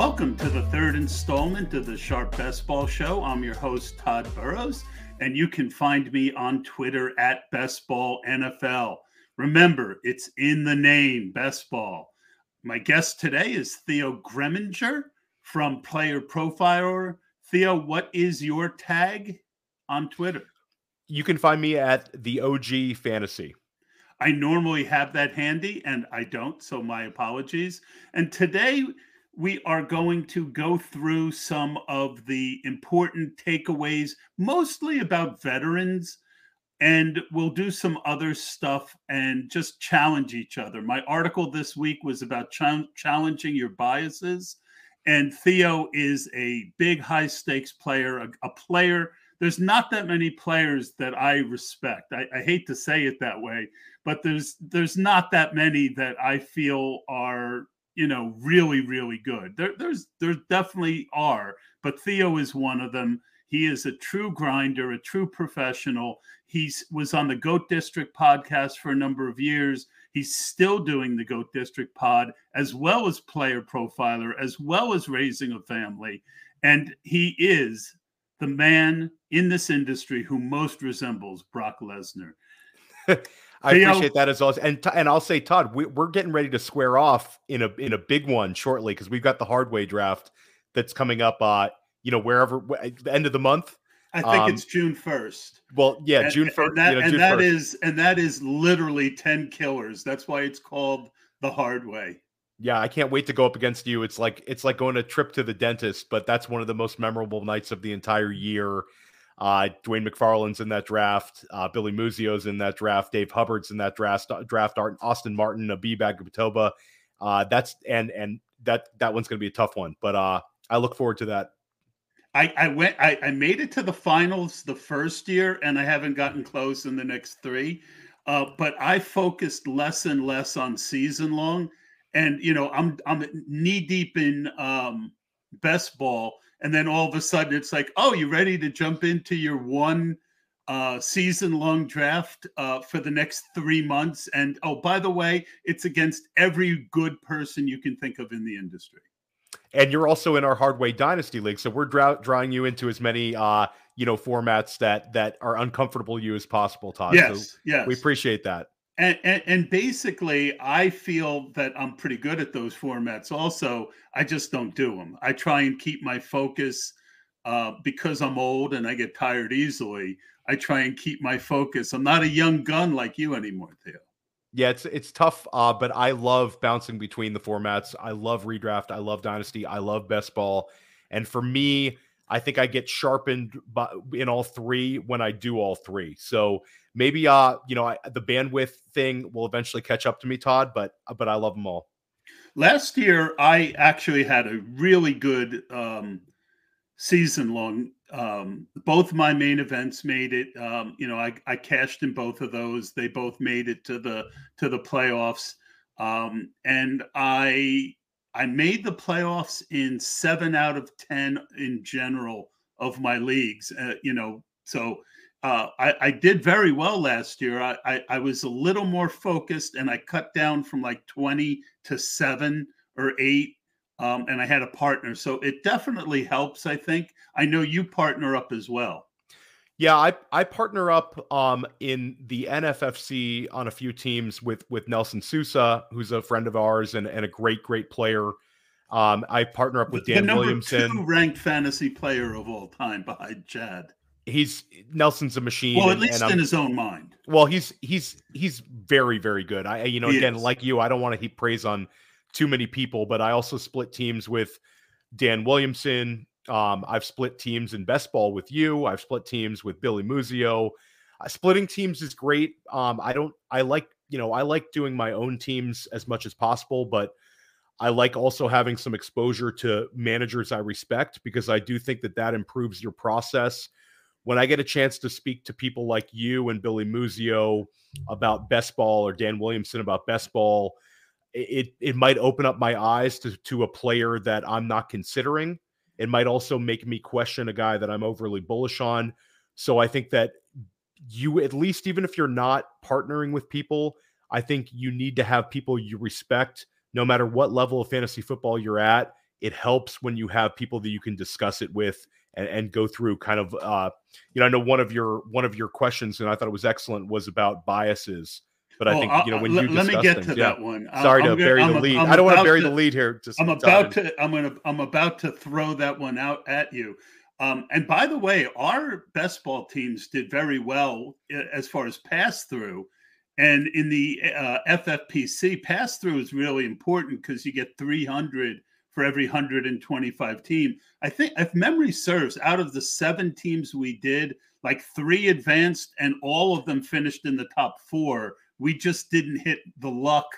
Welcome to the third installment of the Sharp Best Ball Show. I'm your host, Tod Burros, and you can find me on Twitter at Best Ball NFL. Remember, it's in the name, Best Ball. My guest today is Theo Gremminger from Player Profiler. Theo, what is your tag on Twitter? You can find me at the OG Fantasy. I normally have that handy and I don't, so my apologies. And today we are going to go through some of the important takeaways, mostly about veterans, and we'll do some other stuff and just challenge each other. My article this week was about ch- challenging your biases. And Theo is a big high stakes player, a, a, player. There's not that many players that I respect. I, I hate to say it that way, but there's there's not that many that I feel are you know, really, really good. There, there's there definitely are, but Theo is one of them. He is a true grinder, a true professional. He was on the Goat District podcast for a number of years. He's still doing the Goat District pod, as well as player profiler, as well as raising a family. And he is the man in this industry who most resembles Brock Lesnar. I appreciate that as well. And and I'll say, Tod, we, are getting ready to square off in a in a big one shortly because we've got the hardway draft that's coming up. Uh, you know, wherever the end of the month. I think um, it's June first. Well, yeah, and, June first. And that, you know, and that is, and that is literally ten killers. That's why it's called the hard way. Yeah, I can't wait to go up against you. It's like it's like going a trip to the dentist, but that's one of the most memorable nights of the entire year. Uh, Dwain McFarland's in that draft. Uh, Billy Muzio's in that draft. Dave Hubbard's in that draft. Uh, draft Austin Martin, Abib Agabatoba. Uh, that's and and that that one's going to be a tough one, but uh, I look forward to that. I, I went. I, I made it to the finals the first year, and I haven't gotten close in the next three. Uh, but I focused less and less on season long, and you know I'm I'm knee deep in um, best ball and then all of a sudden it's like, oh, you ready to jump into your one uh, season long draft uh, for the next three months? And oh, by the way, it's against every good person you can think of in the industry. And you're also in our Hardway Dynasty League, so we're draw- drawing you into as many uh, you know formats that that are uncomfortable you as possible, Tod. Yes, so yes, we appreciate that. And, and, and, basically, I feel that I'm pretty good at those formats. Also, I just don't do them. I try and keep my focus uh, because I'm old and I get tired easily. I try and keep my focus. I'm not a young gun like you anymore, Theo. Yeah, it's it's tough, uh, but I love bouncing between the formats. I love redraft. I love dynasty. I love best ball. And for me, I think I get sharpened by, in all three when I do all three. So maybe uh you know I, the bandwidth thing will eventually catch up to me, Tod. But but I love them all. Last year, I actually had a really good um, season long. Um, both my main events made it. Um, you know, I, I cashed in both of those. They both made it to the to the playoffs. Um, and I I made the playoffs in seven out of 10 in general of my leagues. Uh, you know, so uh, I, I, did very well last year. I, I, I, was a little more focused and I cut down from like 20 to seven or eight. Um, and I had a partner. So it definitely helps, I think. I know you partner up as well. Yeah, I, I partner up um, in the NFFC on a few teams with with Nelson Sousa, who's a friend of ours and, and a great, great player. Um, I partner up with Dan the number Williamson, two ranked fantasy player of all time behind Chad. He's Nelson's a machine. Well, at and, least and in his own mind. Well, he's he's he's very very good. I you know he again is. like you, I don't want to heap praise on too many people, but I also split teams with Dan Williamson, um, I've split teams in best ball with you. I've split teams with Billy Muzio. Uh, splitting teams is great. Um, I don't. I like you know I like doing my own teams as much as possible, but I like also having some exposure to managers I respect because I do think that that improves your process. When I get a chance to speak to people like you and Billy Muzio about best ball or Dan Williamson about best ball, it it might open up my eyes to to a player that I'm not considering it might also make me question a guy that I'm overly bullish on. So I think that you, at least, even if you're not partnering with people, I think you need to have people you respect no matter what level of fantasy football you're at. It helps when you have people that you can discuss it with and, and go through kind of uh, you know, I know one of your one of your questions, and I thought it was excellent, was about biases. But I think you know when you let me get things, to yeah. that one. Sorry I'm to bury the lead. I'm I do not want to bury the lead here. Just I'm about to. I'm gonna. I'm about to throw that one out at you. Um, and by the way, our best ball teams did very well as far as pass through. And in the uh, FFPC, pass through is really important because you get 300 for every 125 team. I think, if memory serves, out of the seven teams we did, like three advanced and all of them finished in the top four. We just didn't hit the luck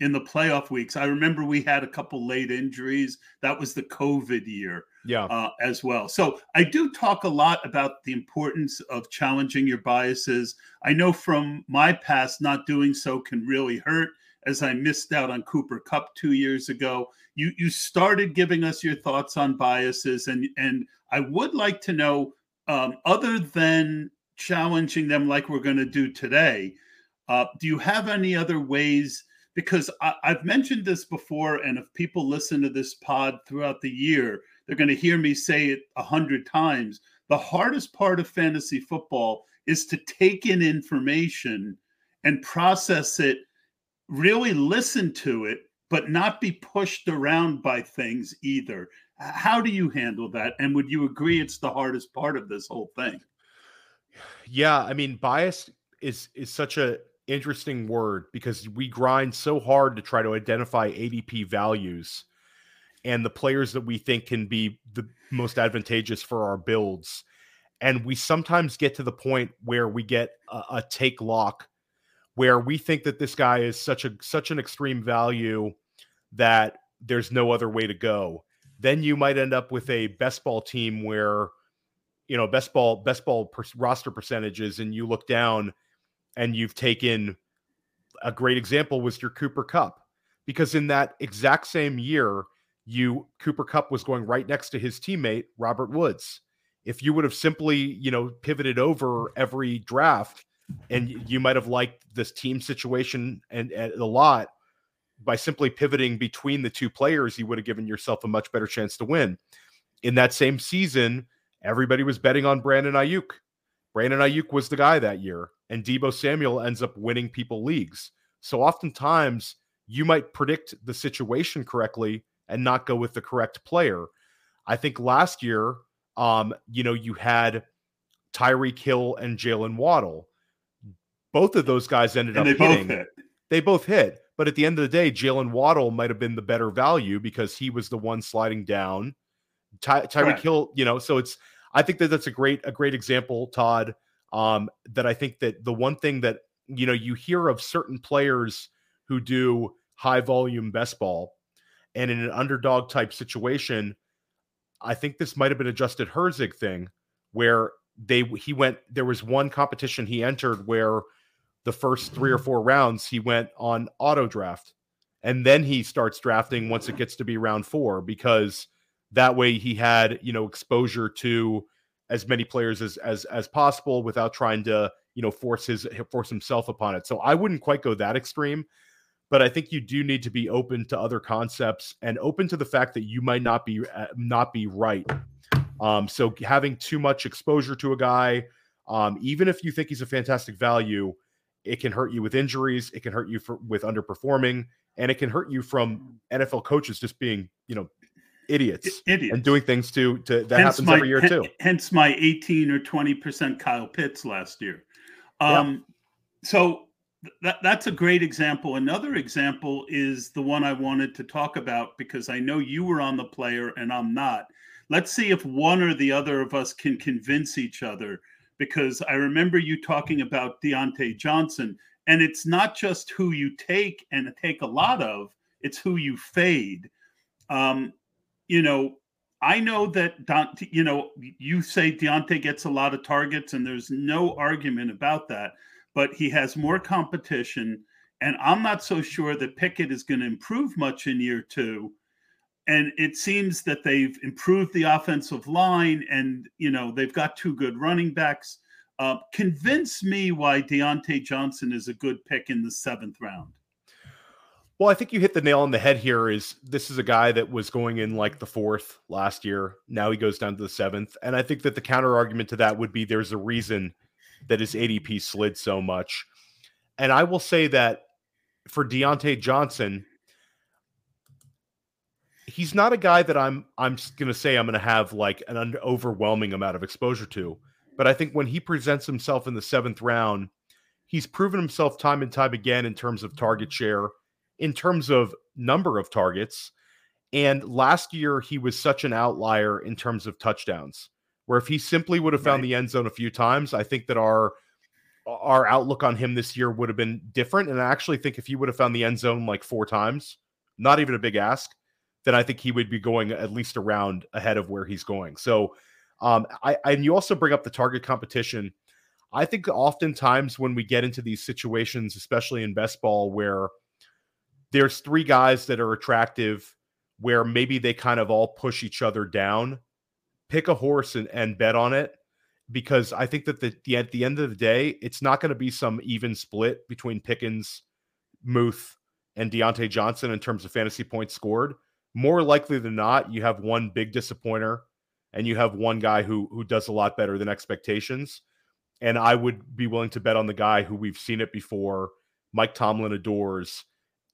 in the playoff weeks. I remember we had a couple late injuries. That was the COVID year yeah uh, as well so i do talk a lot about the importance of challenging your biases i know from my past not doing so can really hurt as i missed out on Cooper Kupp two years ago you you started giving us your thoughts on biases and and i would like to know um, other than challenging them like we're going to do today uh, do you have any other ways because I, i've mentioned this before and if people listen to this pod throughout the year they're going to hear me say it a hundred times. The hardest part of fantasy football is to take in information and process it, really listen to it, but not be pushed around by things either. How do you handle that? And would you agree it's the hardest part of this whole thing? Yeah, I mean, bias is is such a interesting word because we grind so hard to try to identify ADP values and the players that we think can be the most advantageous for our builds. And we sometimes get to the point where we get a, a take lock where we think that this guy is such a such an extreme value that there's no other way to go. Then you might end up with a best ball team where you know best ball best ball per, roster percentages and you look down and you've taken a great example was your Cooper Kupp because in that exact same year you Cooper Kupp was going right next to his teammate Robert Woods. If you would have simply, you know, pivoted over every draft, and you might have liked this team situation and, and a lot by simply pivoting between the two players, you would have given yourself a much better chance to win. In that same season, everybody was betting on Brandon Aiyuk. Brandon Aiyuk was the guy that year, and Deebo Samuel ends up winning people leagues. So oftentimes you might predict the situation correctly and not go with the correct player. I think last year, um, you know, you had Tyreek Hill and Jaylen Waddle. Both of those guys ended and up they hitting. Both hit. They both hit. But at the end of the day, Jaylen Waddle might have been the better value because he was the one sliding down. Ty- Tyreek right. Hill, you know, so it's I think that that's a great a great example, Tod. Um, that I think that the one thing that you know you hear of certain players who do high volume best ball and in an underdog type situation, I think this might have been a Justin Herzig thing where they he went there was one competition he entered where the first three or four rounds he went on auto draft and then he starts drafting once it gets to be round four because that way he had you know exposure to as many players as as as possible without trying to you know force his force himself upon it so i wouldn't quite go that extreme but I think you do need to be open to other concepts and open to the fact that you might not be uh, not be right. Um, so having too much exposure to a guy, um, even if you think he's a fantastic value, it can hurt you with injuries. It can hurt you for, with underperforming, and it can hurt you from NFL coaches just being, you know, idiots, idiots. and doing things to to that hence happens my, every year too. Hence my eighteen or twenty percent Kyle Pitts last year. Um, yeah. So that, that's a great example. Another example is the one I wanted to talk about because I know you were on the player and I'm not. Let's see if one or the other of us can convince each other because I remember you talking about Diontae Johnson, and it's not just who you take and take a lot of, it's who you fade. Um, you know, I know that Don, you know, you say Diontae gets a lot of targets, and there's no argument about that but he has more competition. And I'm not so sure that Pickett is going to improve much in year two. And it seems that they've improved the offensive line and, you know, they've got two good running backs. Uh, convince me why Diontae Johnson is a good pick in the seventh round. Well, I think you hit the nail on the head here. Is this is a guy that was going in like the fourth last year. Now he goes down to the seventh. And I think that the counter argument to that would be there's a reason that his ADP slid so much. And I will say that for Diontae Johnson, he's not a guy that I'm I'm going to say I'm going to have like an overwhelming amount of exposure to. But I think when he presents himself in the seventh round, he's proven himself time and time again in terms of target share in terms of number of targets. And last year, he was such an outlier in terms of touchdowns, where if he simply would have found right. the end zone a few times, I think that our our outlook on him this year would have been different. And I actually think if he would have found the end zone like four times, not even a big ask, then I think he would be going at least around ahead of where he's going. So, um, I and you also bring up the target competition. I think oftentimes when we get into these situations, especially in best ball, where there's three guys that are attractive where maybe they kind of all push each other down. Pick a horse and, and bet on it because I think that the, the at the end of the day, it's not going to be some even split between Pickens, Muth, and Diontae Johnson in terms of fantasy points scored. More likely than not, you have one big disappointer and you have one guy who who does a lot better than expectations. And I would be willing to bet on the guy who we've seen it before, Mike Tomlin adores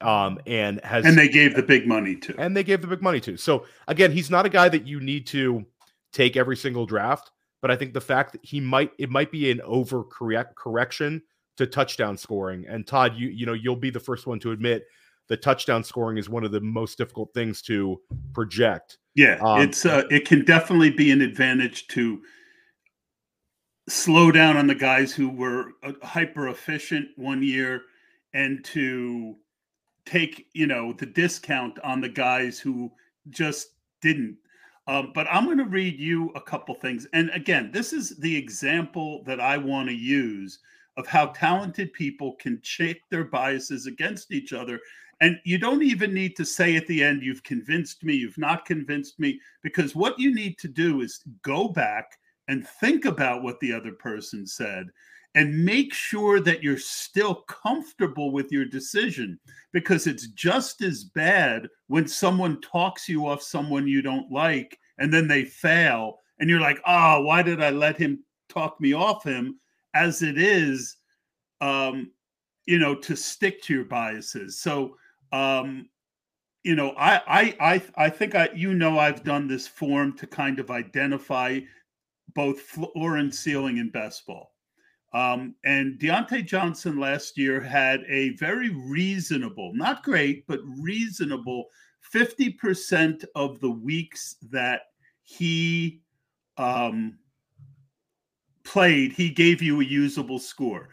um, and has and they gave the big money to, and they gave the big money to. So again, he's not a guy that you need to take every single draft, but I think the fact that he might it might be an over correct correction to touchdown scoring. And Tod, you you know you'll be the first one to admit the touchdown scoring is one of the most difficult things to project. Yeah, um, it's uh, it can definitely be an advantage to slow down on the guys who were uh, hyper efficient one year and to take you know the discount on the guys who just didn't. Um, but i'm going to read you a couple things. And again this is the example that i want to use of how talented people can check their biases against each other. And you don't even need to say at the end you've convinced me you've not convinced me because what you need to do is go back and think about what the other person said and make sure that you're still comfortable with your decision because it's just as bad when someone talks you off someone you don't like and then they fail and you're like oh why did i let him talk me off him? as it is um you know to stick to your biases. So um you know i i i, I think i you know i've done this form to kind of identify both floor and ceiling in best ball um, and Diontae Johnson last year had a very reasonable, not great, but reasonable 50% of the weeks that he um, played, he gave you a usable score.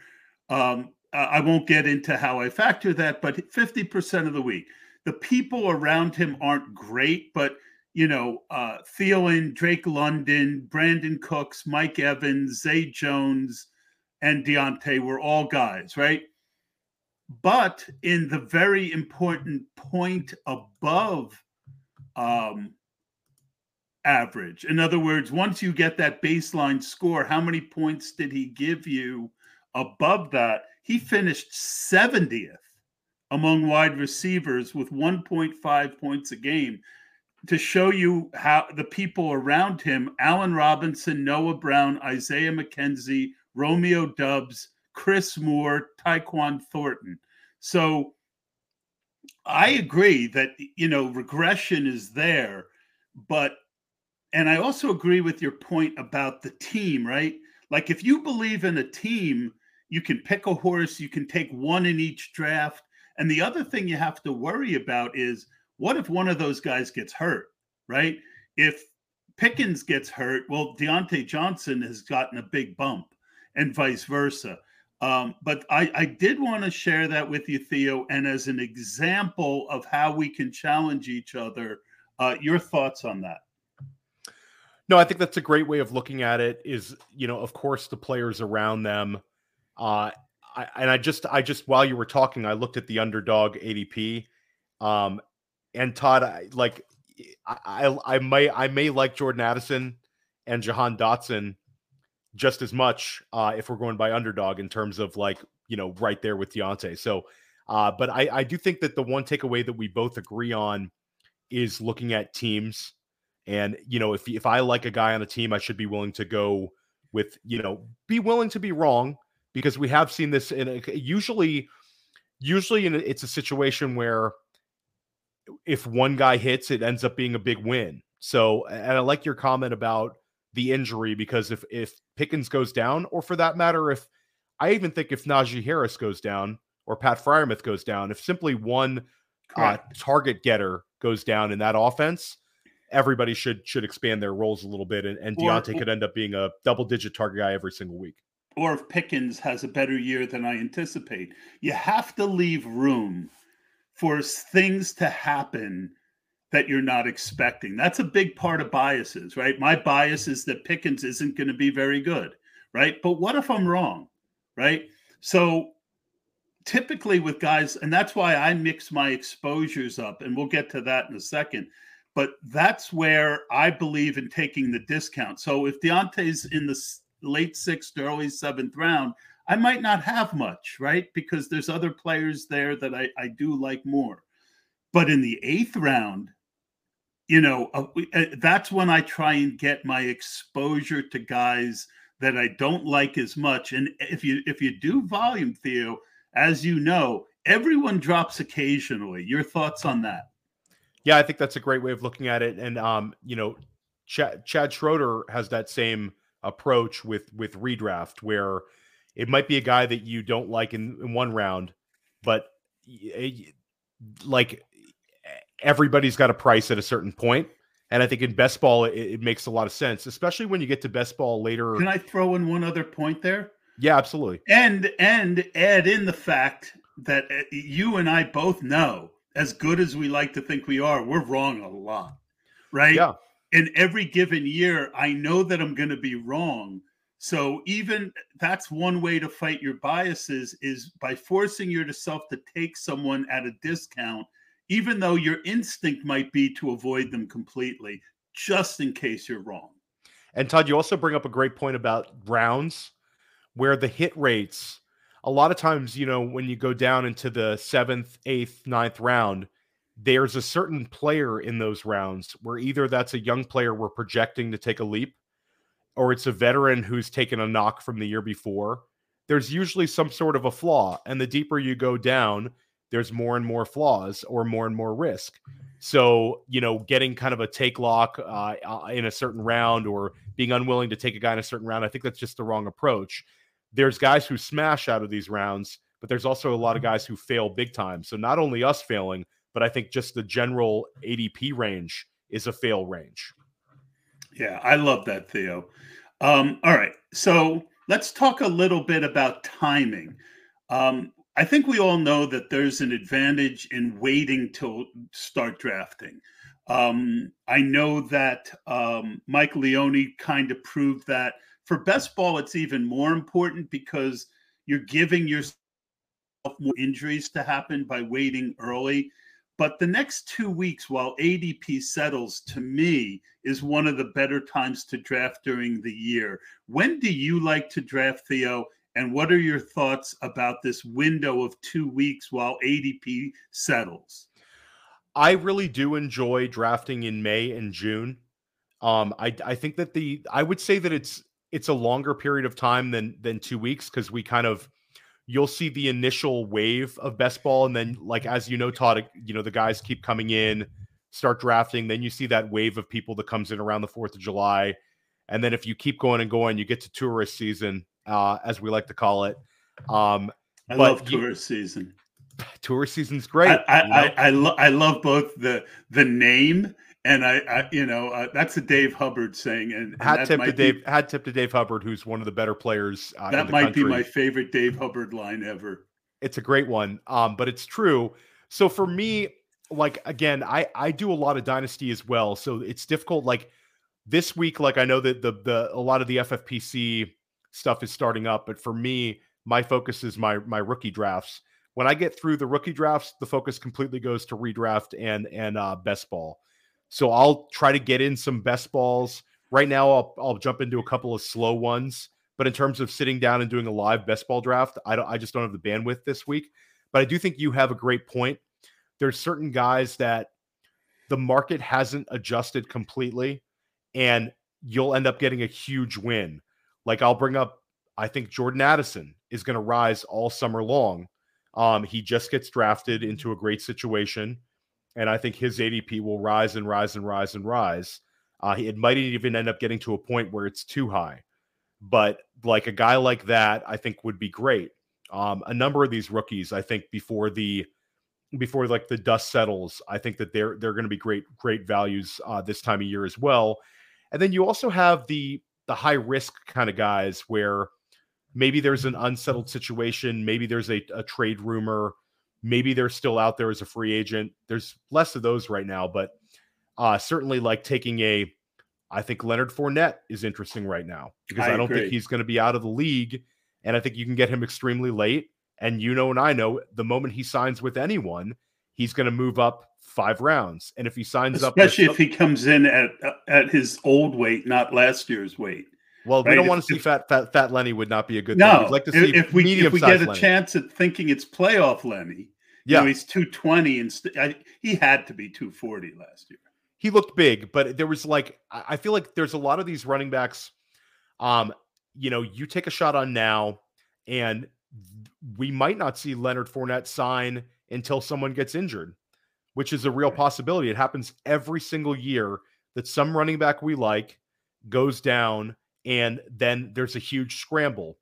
Um, I won't get into how I factor that, but 50% of the week. The people around him aren't great, but you know, uh, Thielen, Drake London, Brandin Cooks, Mike Evans, Zay Jones, and Diontae were all guys, right? But in the very important point above um, average, in other words, once you get that baseline score, how many points did he give you above that? He finished 70th among wide receivers with 1.5 points a game. To show you how the people around him Allen Robinson, Noah Brown, Isaiah McKenzie, Romeo Doubs, Chris Moore, Tyquan Thornton. So I agree that you know regression is there, but and I also agree with your point about the team, right? Like if you believe in a team, you can pick a horse, you can take one in each draft. And the other thing you have to worry about is what if one of those guys gets hurt, right? If Pickens gets hurt, well, Diontae Johnson has gotten a big bump and vice versa. Um, but I, I did want to share that with you, Theo, and as an example of how we can challenge each other. Uh, your thoughts on that? No, I think that's a great way of looking at it. Is you know, of course, the players around them. Uh, I, and I just, I just, while you were talking, I looked at the underdog ADP. Um, and Tod, I, like, I, I, I may, I may like Jordan Addison and Jahan Dotson just as much uh, if we're going by underdog in terms of like you know right there with Diontae. So Uh, but I, I do think that the one takeaway that we both agree on is looking at teams. And, you know, if, if I like a guy on a team, I should be willing to go with, you know, be willing to be wrong because we have seen this in a, usually, usually in a, it's a situation where if one guy hits, it ends up being a big win. So, and I like your comment about the injury because if if Pickens goes down, or for that matter, if I even think if Najee Harris goes down or Pat Freiermuth goes down, if simply one uh, target getter goes down in that offense, everybody should should expand their roles a little bit, and, and Diontae or, could end up being a double digit target guy every single week. Or if Pickens has a better year than I anticipate, you have to leave room for things to happen that you're not expecting. That's a big part of biases, right? My bias is that Pickens isn't going to be very good, right? But what if I'm wrong, right? So typically with guys, and that's why I mix my exposures up, and we'll get to that in a second. But that's where I believe in taking the discount. So if Diontae's in the late sixth, early seventh round, I might not have much, right? Because there's other players there that I, I do like more. But in the eighth round, you know, uh, uh, that's when I try and get my exposure to guys that I don't like as much. And if you if you do volume, Theo, as you know, everyone drops occasionally. Your thoughts on that? Yeah, I think that's a great way of looking at it. And um, you know, Chad, Chad Schroeder has that same approach with with redraft where it might be a guy that you don't like in, in one round, but like everybody's got a price at a certain point. And I think in best ball, it, it, makes a lot of sense, especially when you get to best ball later. Can I throw in one other point there? Yeah, absolutely. And and add in the fact that uh, you and I both know, as good as we like to think we are, we're wrong a lot, right? Yeah. In every given year, I know that I'm going to be wrong. So even that's one way to fight your biases is by forcing yourself to take someone at a discount even though your instinct might be to avoid them completely, just in case you're wrong. And Tod, you also bring up a great point about rounds where the hit rates, a lot of times, you know, when you go down into the seventh, eighth, ninth round, there's a certain player in those rounds where either that's a young player we're projecting to take a leap or it's a veteran who's taken a knock from the year before. There's usually some sort of a flaw. And the deeper you go down, there's more and more flaws or more and more risk. So, you know, getting kind of a take lock uh, uh, in a certain round or being unwilling to take a guy in a certain round, I think that's just the wrong approach. There's guys who smash out of these rounds, but there's also a lot of guys who fail big time. So, not only us failing, but I think just the general ADP range is a fail range. Yeah, I love that, Theo. Um, all right. So, let's talk a little bit about timing. Um, I think we all know that there's an advantage in waiting to start drafting. Um, I know that um, Mike Leone kind of proved that. For best ball, it's even more important because you're giving yourself more injuries to happen by waiting early. But the next two weeks, while ADP settles, to me, is one of the better times to draft during the year. When do you like to draft, Theo? And what are your thoughts about this window of two weeks while ADP settles? I really do enjoy drafting in May and June. Um, I I think that the I would say that it's it's a longer period of time than than two weeks because we kind of you'll see the initial wave of best ball and then like as you know Tod you know the guys keep coming in start drafting then you see that wave of people that comes in around the 4th of July and then if you keep going and going you get to tourist season uh, as we like to call it. Um, I love tourist season. Tourist season's great. I I, you know? I, I, lo- I, love both the the name and I, I you know uh, that's a Dave Hubbard saying. And, and hat tip to Dave. Be, hat tip to Dave Hubbard, who's one of the better players. Uh, that might country. be my favorite Dave Hubbard line ever. It's a great one, um, but it's true. So for me, like again, I I do a lot of dynasty as well, so it's difficult. Like this week, like I know that the the a lot of the FFPC stuff is starting up. But for me, my focus is my my rookie drafts. When I get through the rookie drafts, the focus completely goes to redraft and and uh, best ball. So I'll try to get in some best balls. Right now, I'll I'll jump into a couple of slow ones. But in terms of sitting down and doing a live best ball draft, I don't I just don't have the bandwidth this week. But I do think you have a great point. There's certain guys that the market hasn't adjusted completely, and you'll end up getting a huge win. Like I'll bring up, I think Jordan Addison is going to rise all summer long. Um, he just gets drafted into a great situation, and I think his ADP will rise and rise and rise and rise. Uh, it might even end up getting to a point where it's too high. But like a guy like that, I think would be great. Um, a number of these rookies, I think before the before like the dust settles, I think that they're they're going to be great great values uh, this time of year as well. And then you also have the the high risk kind of guys where maybe there's an unsettled situation, maybe there's a, a trade rumor, maybe they're still out there as a free agent. There's less of those right now, but uh, certainly like taking a I think Leonard Fournette is interesting right now because I, I don't agree. think he's going to be out of the league. And I think you can get him extremely late. And you know, and I know the moment he signs with anyone, he's going to move up five rounds. And if he signs Especially up, especially if he comes in at at his old weight, not last year's weight. Well, right? we don't want to see fat, fat, fat Lenny. Would not be a good no, thing. We'd like to see if we if we get a Lenny. chance at thinking it's playoff Lenny. Yeah, you know, he's two twenty and st- I, he had to be two forty last year he looked big, but there was like I feel like there's a lot of these running backs. Um, you know, you take a shot on now, and we might not see Leonard Fournette sign until someone gets injured, which is a real possibility. It happens every single year that some running back we like goes down, and then there's a huge scramble.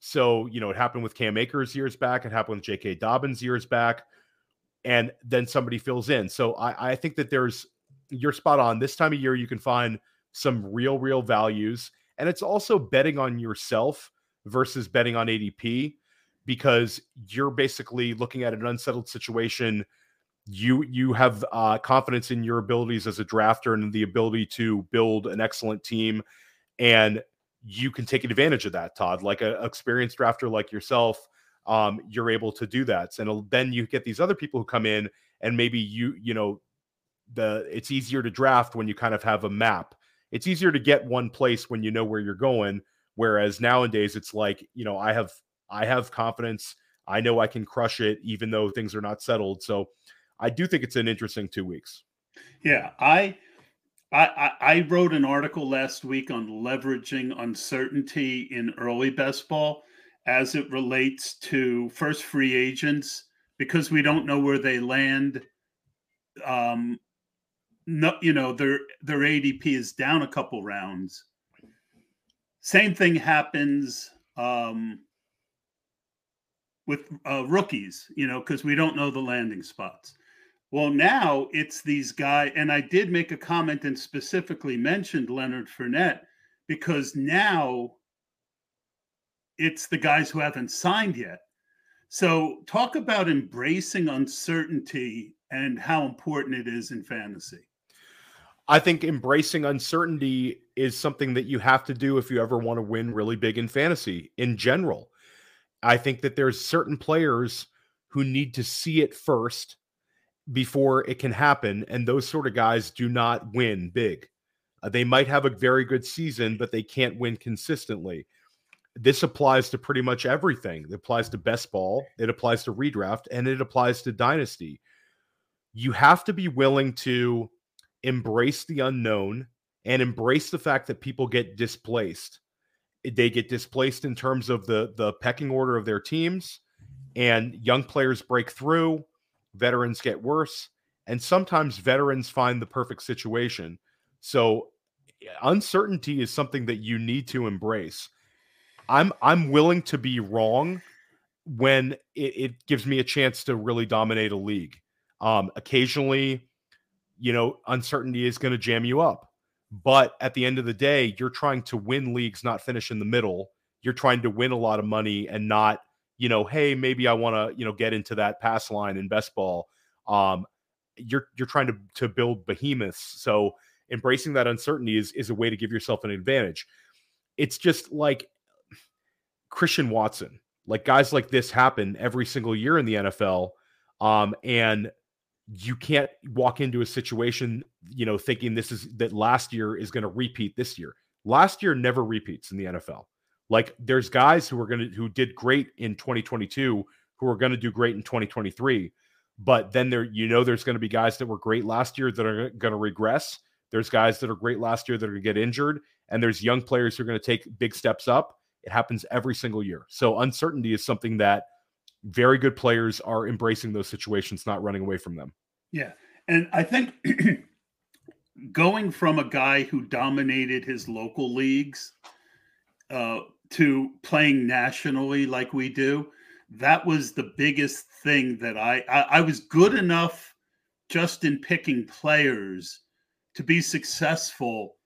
So, you know, it happened with Cam Akers years back, it happened with J.K. Dobbins years back, and then somebody fills in. So I, I think that there's you're spot on. This time of year, you can find some real, real values. And it's also betting on yourself versus betting on ADP because you're basically looking at an unsettled situation. You you have uh, confidence in your abilities as a drafter and the ability to build an excellent team, and you can take advantage of that. Tod, like an experienced drafter like yourself, um, you're able to do that. And then you get these other people who come in and maybe you you know the it's easier to draft when you kind of have a map. It's easier to get one place when you know where you're going. Whereas nowadays it's like, you know, I have I have confidence. I know I can crush it even though things are not settled. So I do think it's an interesting two weeks. Yeah, I I, I wrote an article last week on leveraging uncertainty in early best ball as it relates to first free agents because we don't know where they land um, no, you know their their ADP is down a couple rounds. Same thing happens um, with uh, rookies, you know, because we don't know the landing spots. Well, now it's these guys, and I did make a comment and specifically mentioned Leonard Fournette because now it's the guys who haven't signed yet. So, talk about embracing uncertainty and how important it is in fantasy. I think embracing uncertainty is something that you have to do if you ever want to win really big in fantasy in general. I think that there's certain players who need to see it first before it can happen and those sort of guys do not win big. Uh, they might have a very good season but they can't win consistently. This applies to pretty much everything. It applies to best ball, it applies to redraft and it applies to dynasty. You have to be willing to embrace the unknown and embrace the fact that people get displaced. They get displaced in terms of the the pecking order of their teams, and young players break through, veterans get worse, and sometimes veterans find the perfect situation. So uncertainty is something that you need to embrace. I'm I'm willing to be wrong when it, it gives me a chance to really dominate a league. Um, occasionally, you know, uncertainty is going to jam you up. But at the end of the day, you're trying to win leagues, not finish in the middle. You're trying to win a lot of money and not, you know, hey, maybe I want to, you know, get into that pass line in best ball. Um, you're you're trying to to build behemoths. So embracing that uncertainty is is a way to give yourself an advantage. It's just like Christian Watson. Like guys like this happen every single year in the NFL. Um, and you can't walk into a situation, you know, thinking this is that last year is going to repeat this year. Last year never repeats in the NFL. Like there's guys who are going to who did great in 2022 who are going to do great in 2023. But then there, you know, there's going to be guys that were great last year that are going to regress. There's guys that are great last year that are going to get injured, and there's young players who are going to take big steps up. It happens every single year. So uncertainty is something that very good players are embracing those situations, not running away from them. Yeah. And I think going from a guy who dominated his local leagues uh, to playing nationally like we do, that was the biggest thing that I, I, I was good enough just in picking players to be successful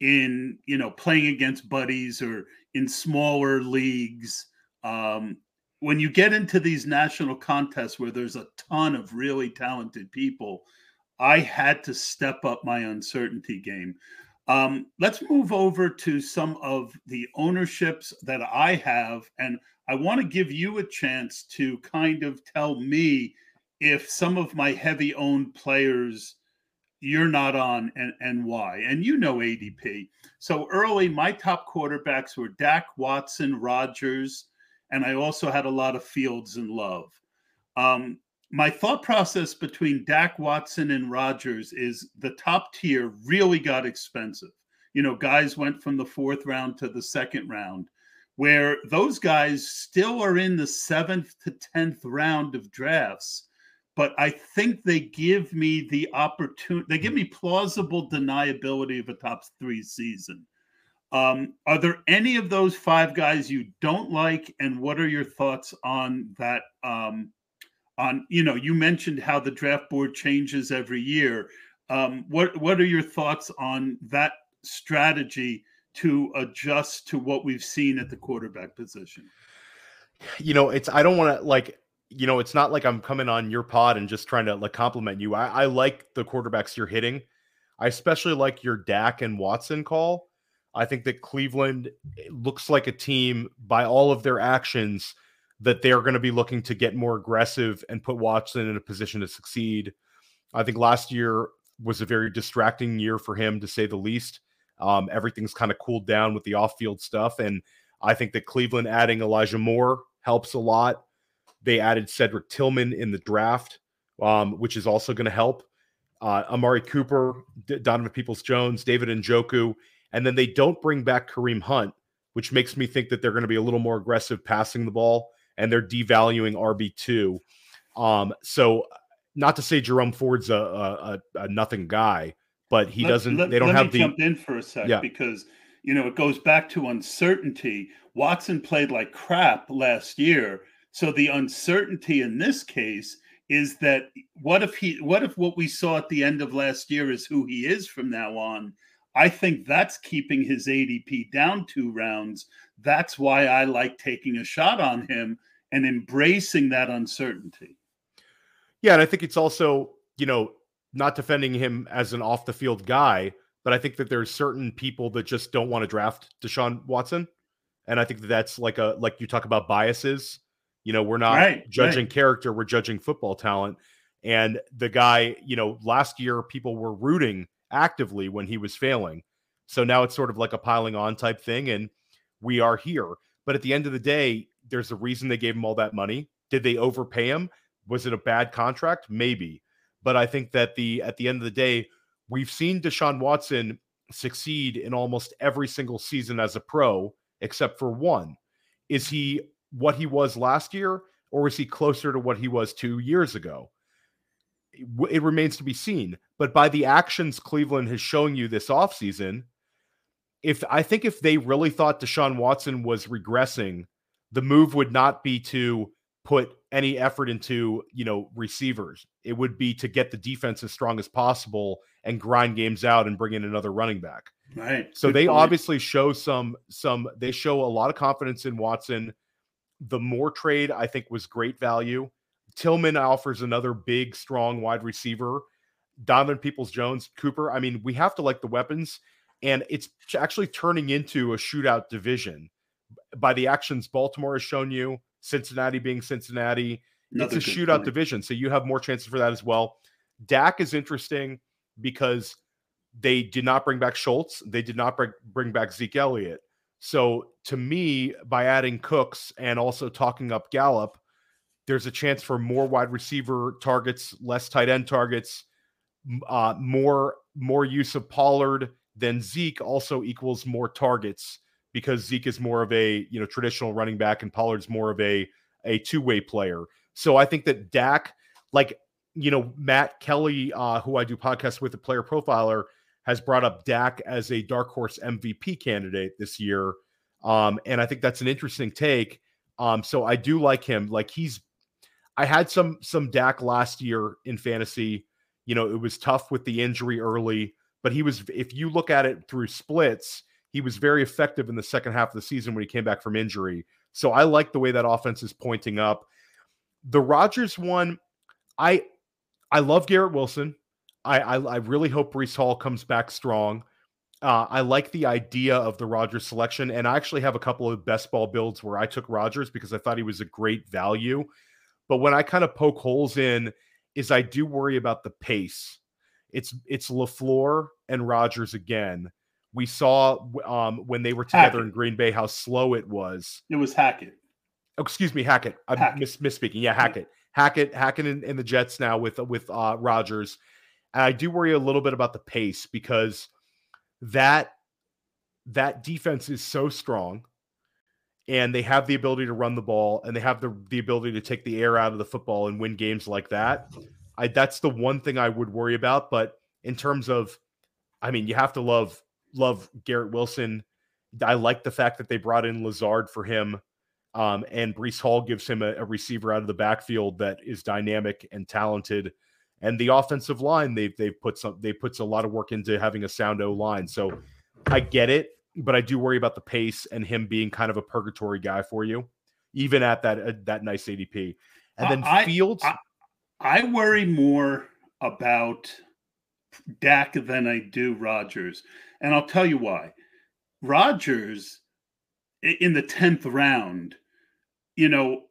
in you know playing against buddies or in smaller leagues um, when you get into these national contests where there's a ton of really talented people i had to step up my uncertainty game um, let's move over to some of the ownerships that i have and I want to give you a chance to kind of tell me if some of my heavy owned players you're not on and, and why. And you know ADP. So early, my top quarterbacks were Dak, Watson, Rodgers, and I also had a lot of Fields and Love. Um, my thought process between Dak, Watson, and Rodgers is the top tier really got expensive. You know, guys went from the fourth round to the second round where those guys still are in the seventh to 10th round of drafts. But I think they give me the opportunity, they give me plausible deniability of a top three season. Um, are there any of those five guys you don't like? And what are your thoughts on that? Um, on you know, you mentioned how the draft board changes every year. Um, what what are your thoughts on that strategy to adjust to what we've seen at the quarterback position? You know, it's I don't want to like you know, it's not like I'm coming on your pod and just trying to like compliment you. I, I like the quarterbacks you're hitting. I especially like your Dak and Watson call. I think that Cleveland looks like a team by all of their actions that they're going to be looking to get more aggressive and put Watson in a position to succeed. I think last year was a very distracting year for him, to say the least. Um, everything's kind of cooled down with the off-field stuff, and I think that Cleveland adding Elijah Moore helps a lot. They added Cedric Tillman in the draft, um, which is also going to help. Uh, Amari Cooper, D- Donovan Peoples Jones, David Njoku, and then they don't bring back Kareem Hunt, which makes me think that they're going to be a little more aggressive passing the ball, and they're devaluing RB two. Um, so, not to say Jerome Ford's a, a, a nothing guy, but he let, doesn't. Let, they don't have the jump in for a sec yeah. because you know it goes back to uncertainty. Watson played like crap last year, so the uncertainty in this case is that what if he what if what we saw at the end of last year is who he is from now on i think that's keeping his adp down two rounds that's why i like taking a shot on him and embracing that uncertainty yeah and i think it's also you know not defending him as an off the field guy, but I think that there's certain people that just don't want to draft Deshaun Watson. And I think that that's like a like you talk about biases. You know, we're not right, judging right. character, we're judging football talent. And the guy, you know, last year people were rooting actively when he was failing. So now it's sort of like a piling on type thing. And we are here. But at the end of the day, there's a reason they gave him all that money. Did they overpay him? Was it a bad contract? Maybe. But I think that the at the end of the day, we've seen Deshaun Watson succeed in almost every single season as a pro, except for one. Is he what he was last year, or is he closer to what he was two years ago? It remains to be seen. But by the actions Cleveland has shown you this offseason, if I think if they really thought Deshaun Watson was regressing, the move would not be to put any effort into you know receivers. It would be to get the defense as strong as possible and grind games out and bring in another running back. Right. So Good they point. obviously show some some they show a lot of confidence in Watson. The Moore trade I think was great value. Tillman offers another big, strong wide receiver. Donovan Peoples Jones, Cooper. I mean, we have to like the weapons, and it's actually turning into a shootout division by the actions Baltimore has shown you. Cincinnati being Cincinnati. Another it's a shootout point. division, so you have more chances for that as well. Dak is interesting because they did not bring back Schultz. They did not bring, bring back Zeke Elliott. So to me, by adding Cooks and also talking up Gallup, there's a chance for more wide receiver targets, less tight end targets, uh, more more use of Pollard than Zeke also equals more targets because Zeke is more of a you know traditional running back and Pollard's more of a a two way player. So I think that Dak, like you know Matt Kelly, uh, who I do podcasts with, the player profiler, has brought up Dak as a dark horse MVP candidate this year, um, and I think that's an interesting take. Um, so I do like him. Like he's, I had some some Dak last year in fantasy. You know, it was tough with the injury early, but he was. If you look at it through splits, he was very effective in the second half of the season when he came back from injury. So I like the way that offense is pointing up. The Rodgers one, I I love Garrett Wilson. I I, I really hope Breece Hall comes back strong. Uh, I like the idea of the Rodgers selection, and I actually have a couple of best ball builds where I took Rodgers because I thought he was a great value. But when I kind of poke holes in, is I do worry about the pace. It's it's Lafleur and Rodgers again. We saw um, when they were together Hackett. in Green Bay how slow it was. It was Hackett. Oh, excuse me, Hackett. I'm Hackett. Miss, misspeaking. Yeah, Hackett. Hackett. Hackett in, in the Jets now with with uh, Rodgers. And I do worry a little bit about the pace because that that defense is so strong and they have the ability to run the ball and they have the, the ability to take the air out of the football and win games like that. I that's the one thing I would worry about. But in terms of, I mean, you have to love love Garrett Wilson. I like the fact that they brought in Lazard for him. Um, and Breece Hall gives him a, a, receiver out of the backfield that is dynamic and talented. And the offensive line, they've they've put some they puts a lot of work into having a sound O line. So I get it, but I do worry about the pace and him being kind of a purgatory guy for you, even at that uh, that nice ADP. And then uh, Fields, I, I worry more about Dak than I do Rodgers. And I'll tell you why. Rodgers in the 10th round, you know,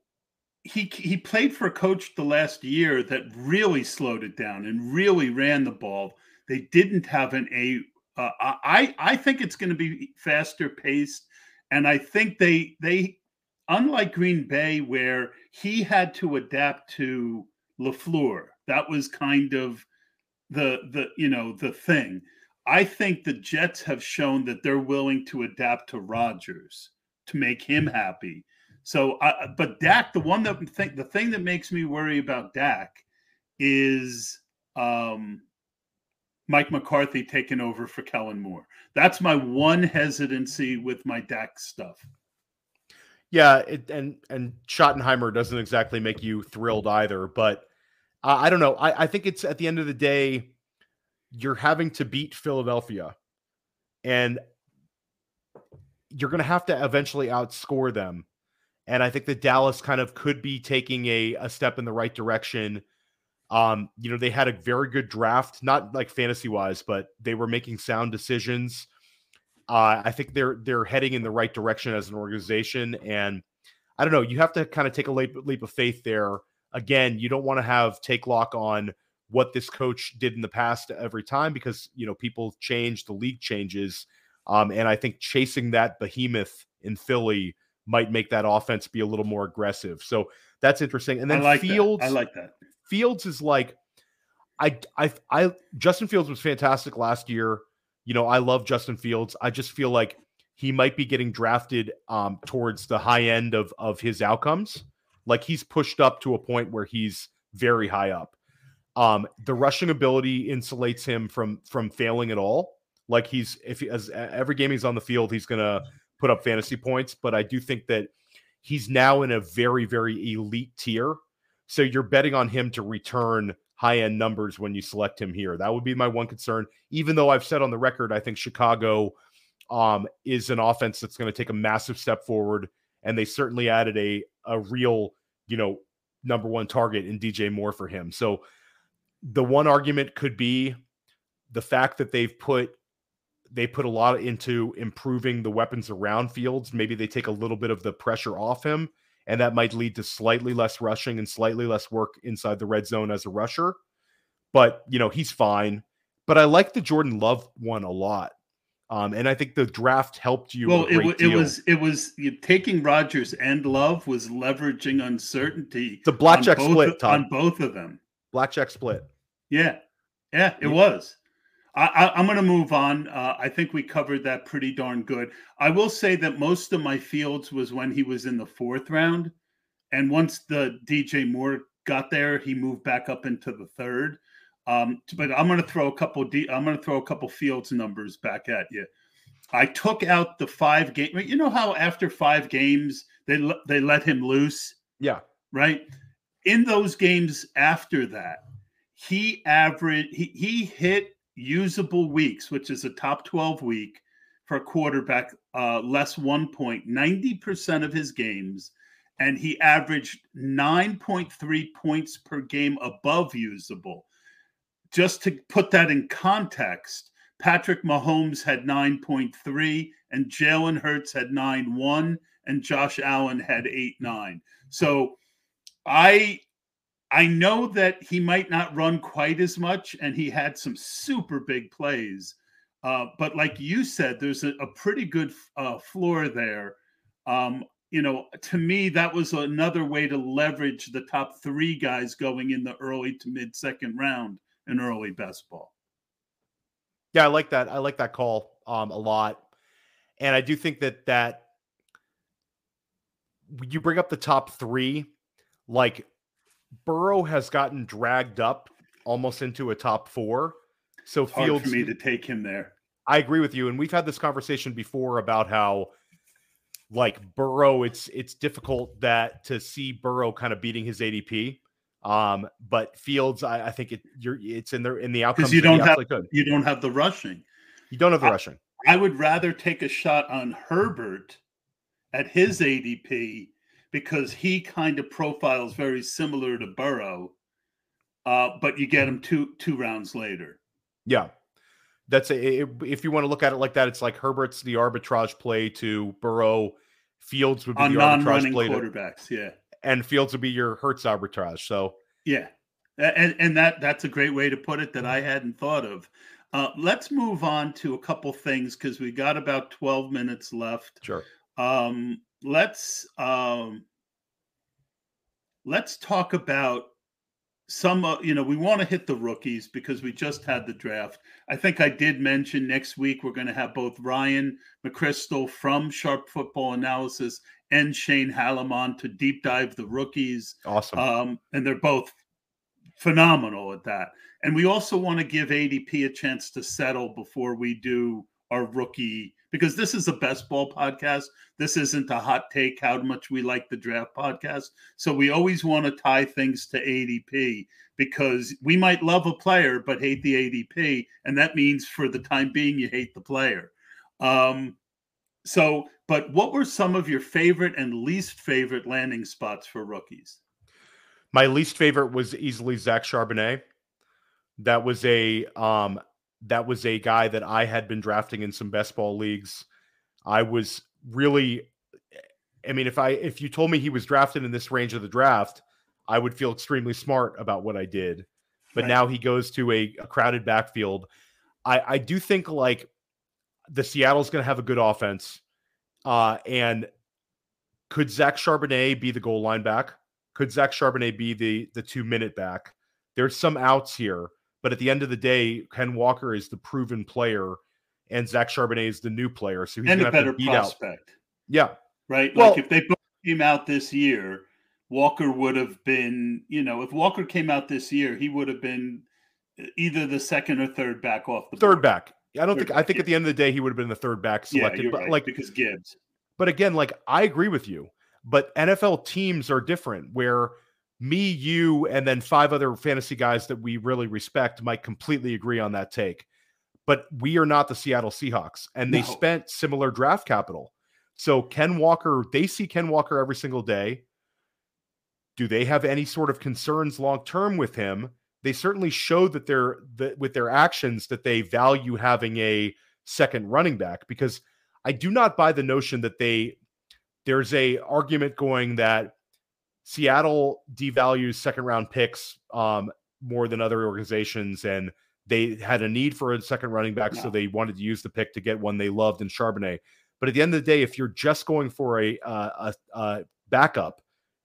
he he played for a coach the last year that really slowed it down and really ran the ball. They didn't have an a. Uh, I I think it's going to be faster paced, and I think they they unlike Green Bay where he had to adapt to Lafleur. That was kind of the the you know the thing. I think the Jets have shown that they're willing to adapt to Rodgers to make him happy. So, but Dak, the one that think the thing that makes me worry about Dak is um, Mike McCarthy taking over for Kellen Moore. That's my one hesitancy with my Dak stuff. Yeah, it, and and Schottenheimer doesn't exactly make you thrilled either, but I don't know. I, I think it's at the end of the day you're having to beat Philadelphia, and you're going to have to eventually outscore them. And I think that Dallas kind of could be taking a, a step in the right direction. Um, you know, they had a very good draft, not like fantasy wise, but they were making sound decisions. Uh, I think they're they're heading in the right direction as an organization, and I don't know. You have to kind of take a leap, leap of faith there. Again, you don't want to have take lock on what this coach did in the past every time because you know people change, the league changes, um, and I think chasing that behemoth in Philly might make that offense be a little more aggressive. So that's interesting. And then I like Fields, that. I like that. Fields is like, I, I, I, Justin Fields was fantastic last year. You know, I love Justin Fields. I just feel like he might be getting drafted um, towards the high end of of his outcomes. Like he's pushed up to a point where he's very high up. Um, the rushing ability insulates him from from failing at all. Like he's if he, as every game he's on the field, he's gonna put up fantasy points. But I do think that he's now in a very very elite tier. So you're betting on him to return high end numbers when you select him here. That would be my one concern. Even though I've said on the record, I think Chicago um, is an offense that's going to take a massive step forward, and they certainly added a a real you know number one target in DJ Moore for him. So the one argument could be the fact that they've put they put a lot into improving the weapons around fields. Maybe they take a little bit of the pressure off him, and that might lead to slightly less rushing and slightly less work inside the red zone as a rusher. But you know, he's fine. But I like the Jordan Love one a lot. Um, and I think the draft helped you. Well, it, it was it was you, taking Rodgers and Love was leveraging uncertainty. The blackjack split on both of them. Blackjack split. Yeah, yeah, it yeah. was. I, am going to move on. Uh, I think we covered that pretty darn good. I will say that most of my fields was when he was in the fourth round, and once the DJ Moore got there, he moved back up into the third. Um, but I'm going to throw a couple. I'm going to throw a couple fields numbers back at you. I took out the five game. You know how after five games they they let him loose. Yeah. Right. In those games after that, he averaged. He he hit usable weeks, which is a top 12 week for a quarterback, uh, less one point, 90% of his games. And he averaged 9.3 points per game above usable. Just to put that in context, Patrick Mahomes had 9.3 and Jalen Hurts had 9.1 and Josh Allen had 8.9. So I I know that he might not run quite as much, and he had some super big plays. Uh, but like you said, there's a, a pretty good uh, floor there. Um, you know, to me, that was another way to leverage the top three guys going in the early to mid second round in early best ball. Yeah, I like that. I like that call um, a lot, and I do think that that you bring up the top three, like Burrow has gotten dragged up almost into a top four. So it's Fields for me to take him there. I agree with you, and we've had this conversation before about how, like Burrow, it's it's difficult that to see Burrow kind of beating his ADP. Um, but Fields, I, I think it you're it's in the in the outcomes you don't have you don't have the rushing. You don't have the I, rushing. I would rather take a shot on Herbert at his ADP because he kind of profiles very similar to Burrow, uh, but you get him two two rounds later. Yeah, that's a, if you want to look at it like that, it's like Herbert's the arbitrage play to Burrow. Fields would be On the arbitrage play quarterbacks, to, yeah, and Fields would be your Hurts arbitrage. So yeah, and and that that's a great way to put it that I hadn't thought of. Uh, let's move on to a couple things because we got about twelve minutes left. Sure. Um, let's um, let's talk about some uh, you know we want to hit the rookies because we just had the draft. I think i did mention next week we're going to have both ryan mccrystal from sharp football analysis and shane hallamon to deep dive the rookies. Awesome. Um, and they're both phenomenal at that. And we also want to give adp a chance to settle before we do our rookie because this is a best ball podcast. This isn't a hot take how much we like the draft podcast. So we always want to tie things to ADP because we might love a player but hate the ADP, and that means for the time being you hate the player. Um, so, but what were some of your favorite and least favorite landing spots for rookies? My least favorite was easily Zach Charbonnet. That was a um that was a guy that I had been drafting in some best ball leagues. I was really I mean if I if you told me he was drafted in this range of the draft, I would feel extremely smart about what I did. But right. now he goes to a, a crowded backfield. I, I do think like the Seattle's going to have a good offense. Uh, and could Zach Charbonnet be the goal line back? Could Zach Charbonnet be the the two minute back? There's some outs here. But at the end of the day, Ken Walker is the proven player, and Zach Charbonnet is the new player. So he's and a better prospect. Out. Yeah. Right. Well, like if they both came out this year, Walker would have been, you know, if Walker came out this year, he would have been uh, either the second or third back off the third board. back. I don't third think. I think at the end of the day, he would have been the third back selected. Yeah, but right, like because Gibbs. But again, like I agree with you. But NFL teams are different. Where me, you, and then five other fantasy guys that we really respect might completely agree on that take. But we are not the Seattle Seahawks, and they no. spent similar draft capital. So Ken Walker, they see Ken Walker every single day. Do they have any sort of concerns long term with him? They certainly show that they're that with their actions that they value having a second running back because I do not buy the notion that they there's a argument going that Seattle devalues second round picks um, more than other organizations, and They had a need for a second running back, no. so they wanted to use the pick to get one they loved in Charbonnet. But at the end of the day, if you're just going for a, uh, a, a backup,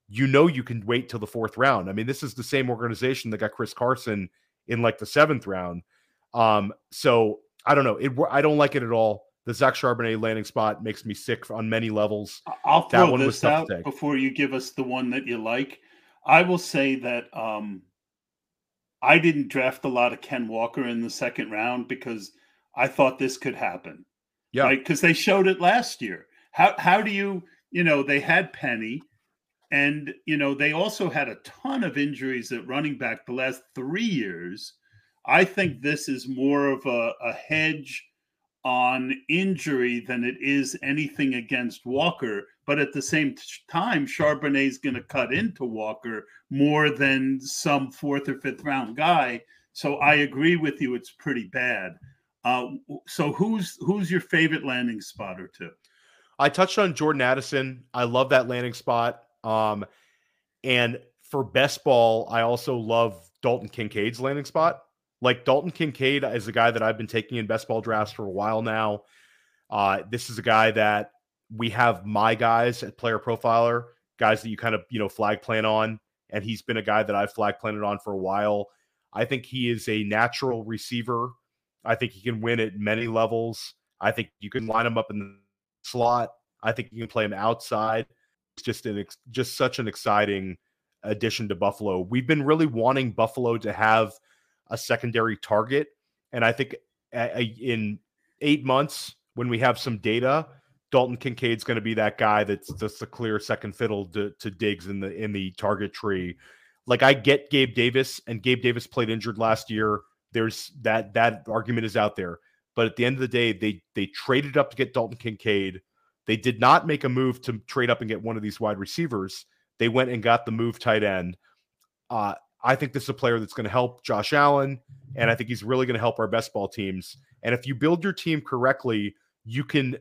you know you can wait till the fourth round. I mean, this is the same organization that got Chris Carson in like the seventh round. Um, so I don't know. It I don't like it at all. The Zach Charbonnet landing spot makes me sick on many levels. I'll throw that one this out before you give us the one that you like. I will say that um, I didn't draft a lot of Ken Walker in the second round because I thought this could happen. Yeah, right? Because they showed it last year. How how do you you know they had Penny, and you know they also had a ton of injuries at running back the last three years. I think this is more of a, a hedge on injury than it is anything against Walker. But at the same time, Charbonnet is going to cut into Walker more than some fourth or fifth round guy. So I agree with you; it's pretty bad. Uh, so who's who's your favorite landing spot or two? I touched on Jordan Addison. I love that landing spot. Um, and for best ball, I also love Dalton Kincaid's landing spot. Like Dalton Kincaid is a guy that I've been taking in best ball drafts for a while now. Uh, this is a guy that we have my guys at Player Profiler, guys that you kind of you know flag plan on, and he's been a guy that I've flag planted on for a while. I think he is a natural receiver. I think he can win at many levels. I think you can line him up in the slot. I think you can play him outside. It's just an just such an exciting addition to Buffalo. We've been really wanting Buffalo to have a secondary target. And I think in eight months, when we have some data, Dalton Kincaid's going to be that guy that's just a clear second fiddle to, to Diggs in the in the target tree. Like I get Gabe Davis, and Gabe Davis played injured last year. There's that that argument is out there. But at the end of the day, they they traded up to get Dalton Kincaid. They did not make a move to trade up and get one of these wide receivers. They went and got the move tight end. Uh, I think this is a player that's going to help Josh Allen, and I think he's really going to help our best ball teams. And if you build your team correctly, you can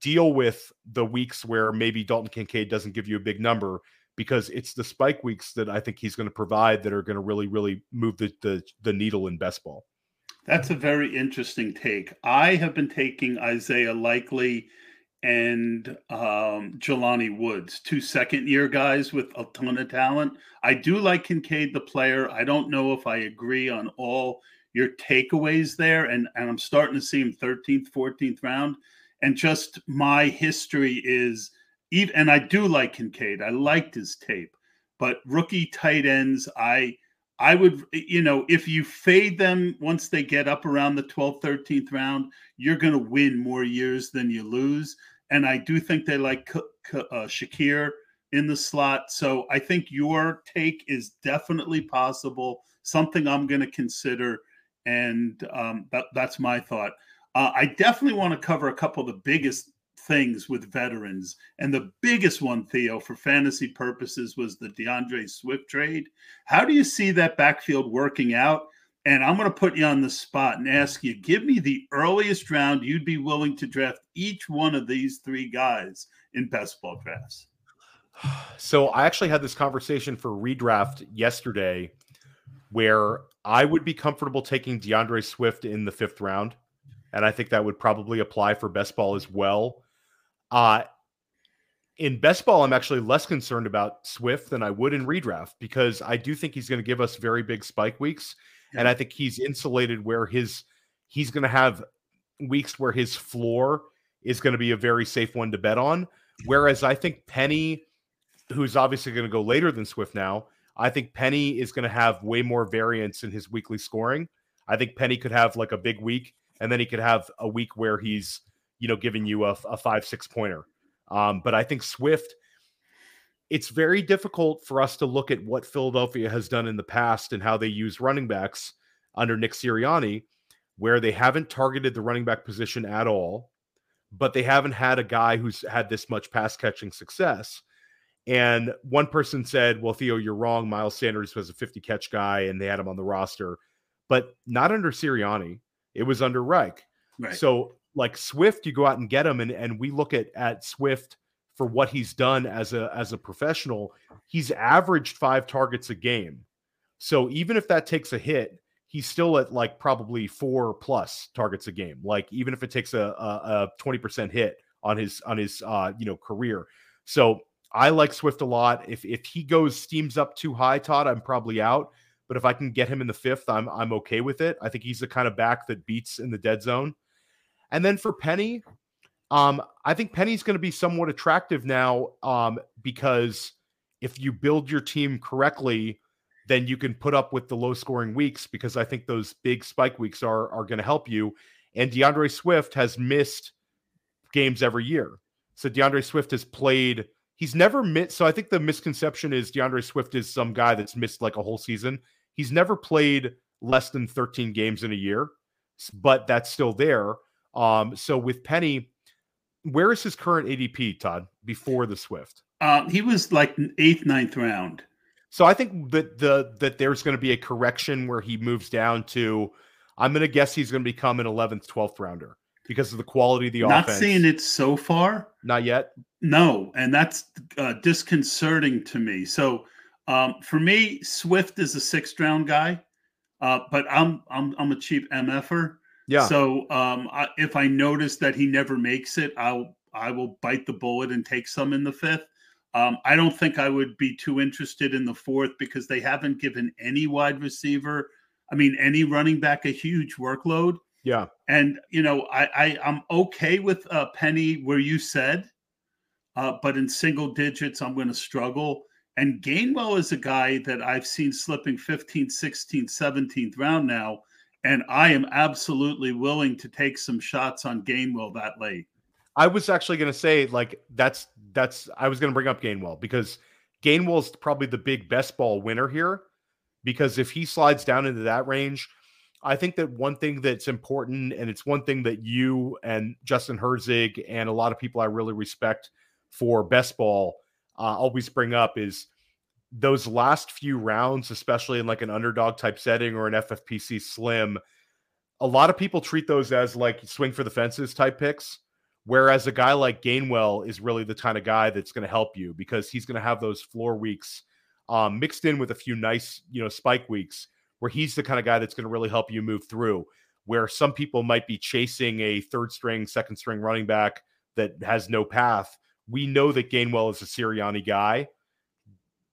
deal with the weeks where maybe Dalton Kincaid doesn't give you a big number because it's the spike weeks that I think he's going to provide that are going to really, really move the, the, the needle in best ball. That's a very interesting take. I have been taking Isaiah Likely and um, Jelani Woods, two second year guys with a ton of talent. I do like Kincaid, the player. I don't know if I agree on all your takeaways there. And, and I'm starting to see him 13th, 14th round. And just my history is, even, and I do like Kincaid. I liked his tape, but rookie tight ends, I. I would, you know, if you fade them once they get up around the 12th, 13th round, you're going to win more years than you lose and I do think they like uh, Shakir in the slot. So I think your take is definitely possible. Something I'm going to consider, and um, that, that's my thought. Uh, I definitely want to cover a couple of the biggest things with veterans, and the biggest one, Theo, for fantasy purposes, was the DeAndre Swift trade. How do you see that backfield working out? And I'm going to put you on the spot and ask you give me the earliest round you'd be willing to draft each one of these three guys in best ball drafts. So I actually had this conversation for redraft yesterday where I would be comfortable taking DeAndre Swift in the fifth round. And I think that would probably apply for best ball as well. Uh, in best ball, I'm actually less concerned about Swift than I would in redraft because I do think he's going to give us very big spike weeks and I think he's insulated where his he's going to have weeks where his floor is going to be a very safe one to bet on. Whereas I think Penny, who's obviously going to go later than Swift now, I think Penny is going to have way more variance in his weekly scoring. I think Penny could have like a big week, and then he could have a week where he's you know giving you a, a five six pointer. Um, but I think Swift it's very difficult for us to look at what Philadelphia has done in the past and how they use running backs under Nick Sirianni, where they haven't targeted the running back position at all, but they haven't had a guy who's had this much pass catching success. And one person said, Well, Theo, you're wrong. Miles Sanders was a 50 catch guy and they had him on the roster, but not under Sirianni. It was under Reich. Right. So, like Swift, you go out and get him, and, and we look at, at Swift for what he's done as a as a professional, he's averaged five targets a game. So even if that takes a hit, he's still at like probably four plus targets a game. Like even if it takes a a twenty percent hit on his on his uh you know career. So I like Swift a lot. If if he goes steams up too high, Tod, I'm probably out. But if I can get him in the fifth, I'm I'm okay with it. I think he's the kind of back that beats in the dead zone. And then for Penny, um, I think Penny's going to be somewhat attractive now um, because if you build your team correctly, then you can put up with the low scoring weeks because I think those big spike weeks are are going to help you. And DeAndre Swift has missed games every year. So DeAndre Swift has played. He's never missed. So I think the misconception is DeAndre Swift is some guy that's missed like a whole season. He's never played less than 13 games in a year, but that's still there. Um, so with Penny, where is his current ADP, Tod, before the Swift? Uh, he was like eighth, ninth round. So I think that the that there's going to be a correction where he moves down to. I'm going to guess he's going to become an 11th, 12th rounder because of the quality of the Not offense. Not seeing it so far. Not yet. No, and that's uh, disconcerting to me. So um, for me, Swift is a sixth round guy, uh, but I'm I'm I'm a cheap mf'er. Yeah. So um, I, if I notice that he never makes it, I'll I will bite the bullet and take some in the fifth. Um, I don't think I would be too interested in the fourth because they haven't given any wide receiver, I mean, any running back a huge workload. Yeah. And, you know, I, I, I'm okay with uh, Penny where you said, uh, but in single digits, I'm going to struggle. And Gainwell is a guy that I've seen slipping 15th, 16th, 17th round now. And I am absolutely willing to take some shots on Gainwell that late. I was actually going to say like that's that's I was going to bring up Gainwell because Gainwell's probably the big best ball winner here because if he slides down into that range, I think that one thing that's important and it's one thing that you and Justin Herzig and a lot of people I really respect for best ball uh, always bring up is those last few rounds, especially in like an underdog type setting or an FFPC slim. A lot of people treat those as like swing for the fences type picks Whereas a guy like Gainwell is really the kind of guy that's going to help you because he's going to have those floor weeks um, mixed in with a few nice, you know, spike weeks where he's the kind of guy that's going to really help you move through. Where some people might be chasing a third string, second string running back that has no path. We know that Gainwell is a Sirianni guy.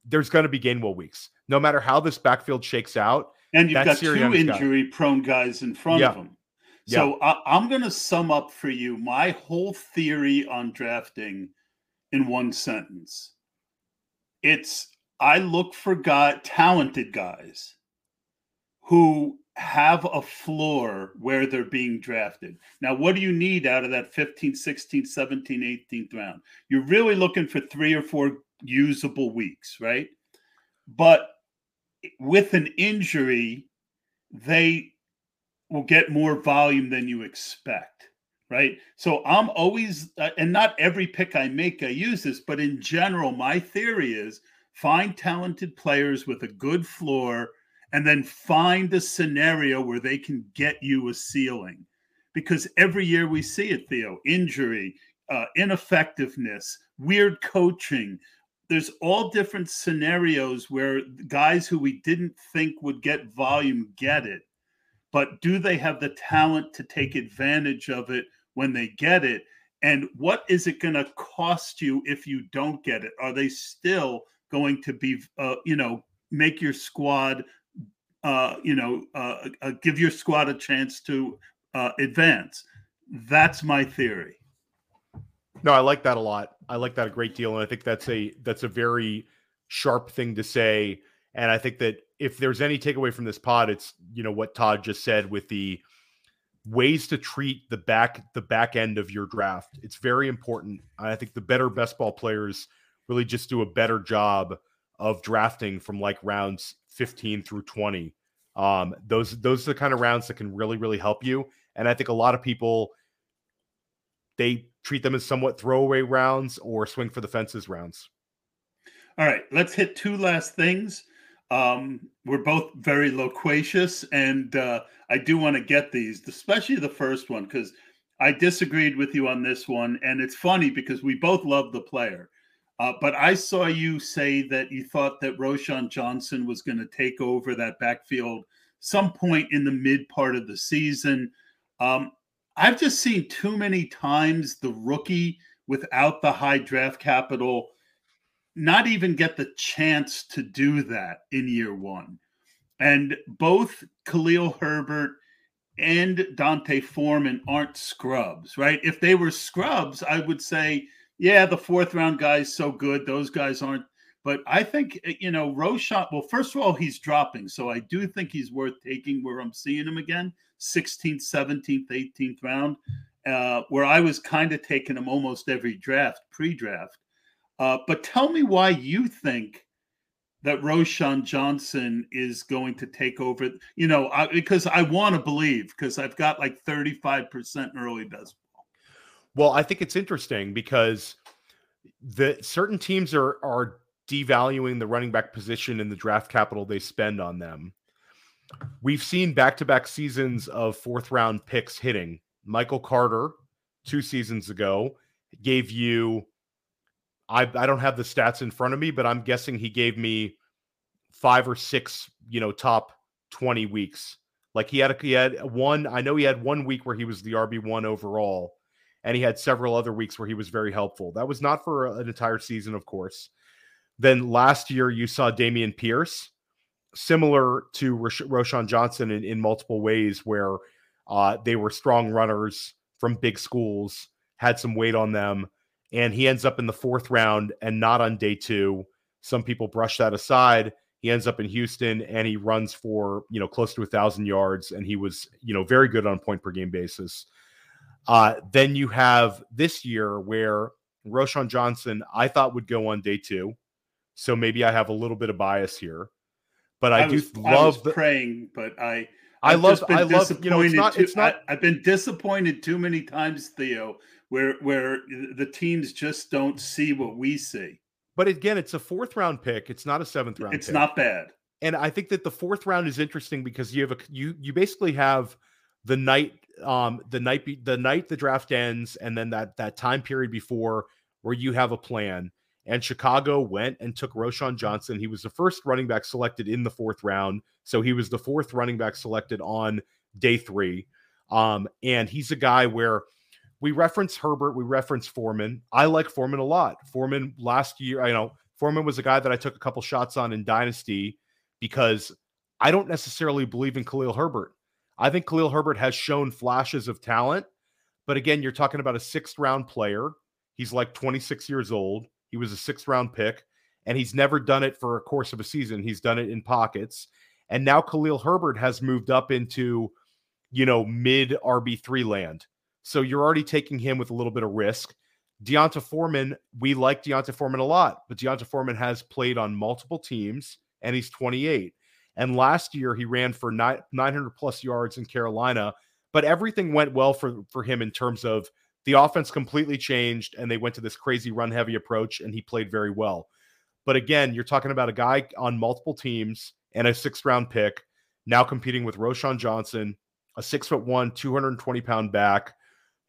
There's going to be Gainwell weeks, no matter how this backfield shakes out. And you've got two injury prone guys in front yeah. of him. So yeah. I, I'm going to sum up for you my whole theory on drafting in one sentence. It's I look for guy talented guys who have a floor where they're being drafted. Now, what do you need out of that 15, 16, 17, 18th round? You're really looking for three or four usable weeks, right? But with an injury, they will get more volume than you expect right so i'm always uh, and not every pick i make i use this but in general my theory is find talented players with a good floor and then find a scenario where they can get you a ceiling because every year we see it theo injury uh, ineffectiveness weird coaching there's all different scenarios where guys who we didn't think would get volume get it but do they have the talent to take advantage of it when they get it? And what is it going to cost you if you don't get it? Are they still going to be, uh, you know, make your squad, uh, you know, uh, uh give your squad a chance to uh, advance? That's my theory. No, I like that a lot. I like that a great deal, and I think that's a that's a very sharp thing to say. And I think that if there's any takeaway from this pod, it's you know what Tod just said with the ways to treat the back the back end of your draft. It's very important. I think the better best ball players really just do a better job of drafting from like rounds 15 through 20. Um, those those are the kind of rounds that can really really help you. And I think a lot of people they treat them as somewhat throwaway rounds or swing for the fences rounds. All right, let's hit two last things. Um, we're both very loquacious, and uh, I do want to get these, especially the first one, because I disagreed with you on this one. And it's funny because we both love the player. Uh, but I saw you say that you thought that Roschon Johnson was going to take over that backfield some point in the mid part of the season. Um, I've just seen too many times the rookie without the high draft capital not even get the chance to do that in year one. And both Khalil Herbert and D'Onta Foreman aren't scrubs, right? If they were scrubs, I would say, yeah, the fourth round guy's so good. Those guys aren't. But I think, eh, you know, Roschon, well, first of all, he's dropping. So I do think he's worth taking where I'm seeing him again 16th, 17th, 18th round, uh, where I was kind of taking him almost every draft, pre draft. Uh, but tell me why you think that Roschon Johnson is going to take over. You know, I, because I want to believe because I've got like 35% early best ball. Well, I think it's interesting because the certain teams are are devaluing the running back position and the draft capital they spend on them. We've seen back-to-back seasons of fourth round picks hitting. Michael Carter, two seasons ago, gave you I, I don't have the stats in front of me, but I'm guessing he gave me five or six, you know, top 20 weeks. Like he had a, he had one, I know he had one week where he was the RB1 overall, and he had several other weeks where he was very helpful. That was not for an entire season, of course. Then last year you saw Dameon Pierce, similar to Rosh- Roschon Johnson in, in multiple ways, where uh, they were strong runners from big schools, had some weight on them and he ends up in the fourth round and not on day two. Some people brush that aside. He ends up in Houston and he runs for you know close to a thousand yards, and he was you know very good on point per game basis. Uh, then you have this year where Roschon Johnson I thought would go on day two, so maybe I have a little bit of bias here, but I, I was, do love I the, praying, but I I love I love you know it's not too, it's not I, I've been disappointed too many times, Theo, where where the teams just don't see what we see. But again, it's a fourth round pick. It's not a seventh round. It's pick. not bad. And I think that the fourth round is interesting because you have a you you basically have the night um the night be, the night the draft ends and then that that time period before where you have a plan. And Chicago went and took Roschon Johnson. He was the first running back selected in the fourth round. So he was the fourth running back selected on day three. Um, and he's a guy where we reference Herbert, we reference Foreman. I like Foreman a lot. Foreman last year, I know Foreman was a guy that I took a couple shots on in Dynasty because I don't necessarily believe in Khalil Herbert. I think Khalil Herbert has shown flashes of talent, but again, you're talking about a sixth round player. He's like 26 years old. He was a sixth round pick, and he's never done it for a course of a season. He's done it in pockets. And now Khalil Herbert has moved up into, you know, mid RB3 land. So you're already taking him with a little bit of risk. D'Onta Foreman, we like D'Onta Foreman a lot, but D'Onta Foreman has played on multiple teams and he's 28. And last year he ran for 900 plus yards in Carolina, but everything went well for, for him in terms of the offense completely changed and they went to this crazy run heavy approach and he played very well. But again, you're talking about a guy on multiple teams and a sixth round pick now competing with Roschon Johnson, a six foot one, 220 pound back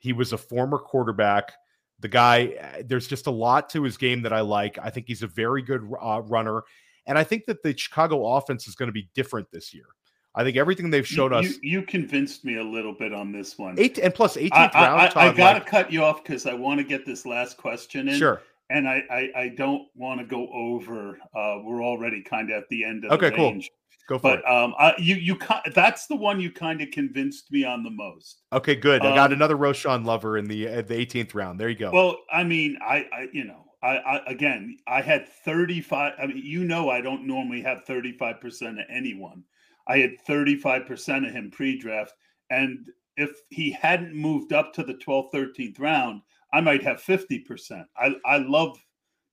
he was a former quarterback. The guy, eh, there's just a lot to his game that I like. I think he's a very good uh, runner. And I think that the Chicago offense is going to be different this year. I think everything they've showed you, us. You, convinced me a little bit on this one. Eight and plus 18th I, round. I, I, I got to cut you off because I want to get this last question in. Sure. And I, I, I don't want to go over. Uh, we're already kind of at the end of okay, the range. Cool. Go for but, it. um, I, you you that's the one you kind of convinced me on the most. Okay, good. I got um, another Roschon lover in the uh, the 18th round. There you go. Well, I mean, I, I you know, I, I again, I had 35. I mean, you know, I don't normally have 35 percent of anyone. I had 35 percent of him pre-draft, and if he hadn't moved up to the 12th, 13th round, I might have 50 percent. I I love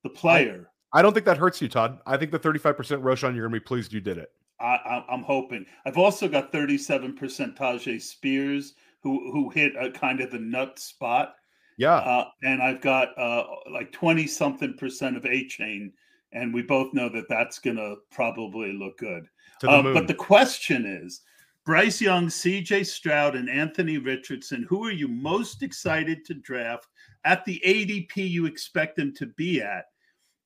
the player. I, I don't think that hurts you, Tod. I think the 35% Roschon, you're gonna be pleased you did it. I, am hoping. I've also got 37% Tyjae Spears, who who hit a kind of the nut spot. Yeah. Uh, and I've got uh, like 20 something percent of Achane, and we both know that that's going to probably look good. The uh, but the question is Bryce Young, CJ Stroud, and Anthony Richardson, who are you most excited to draft at the ADP you expect them to be at?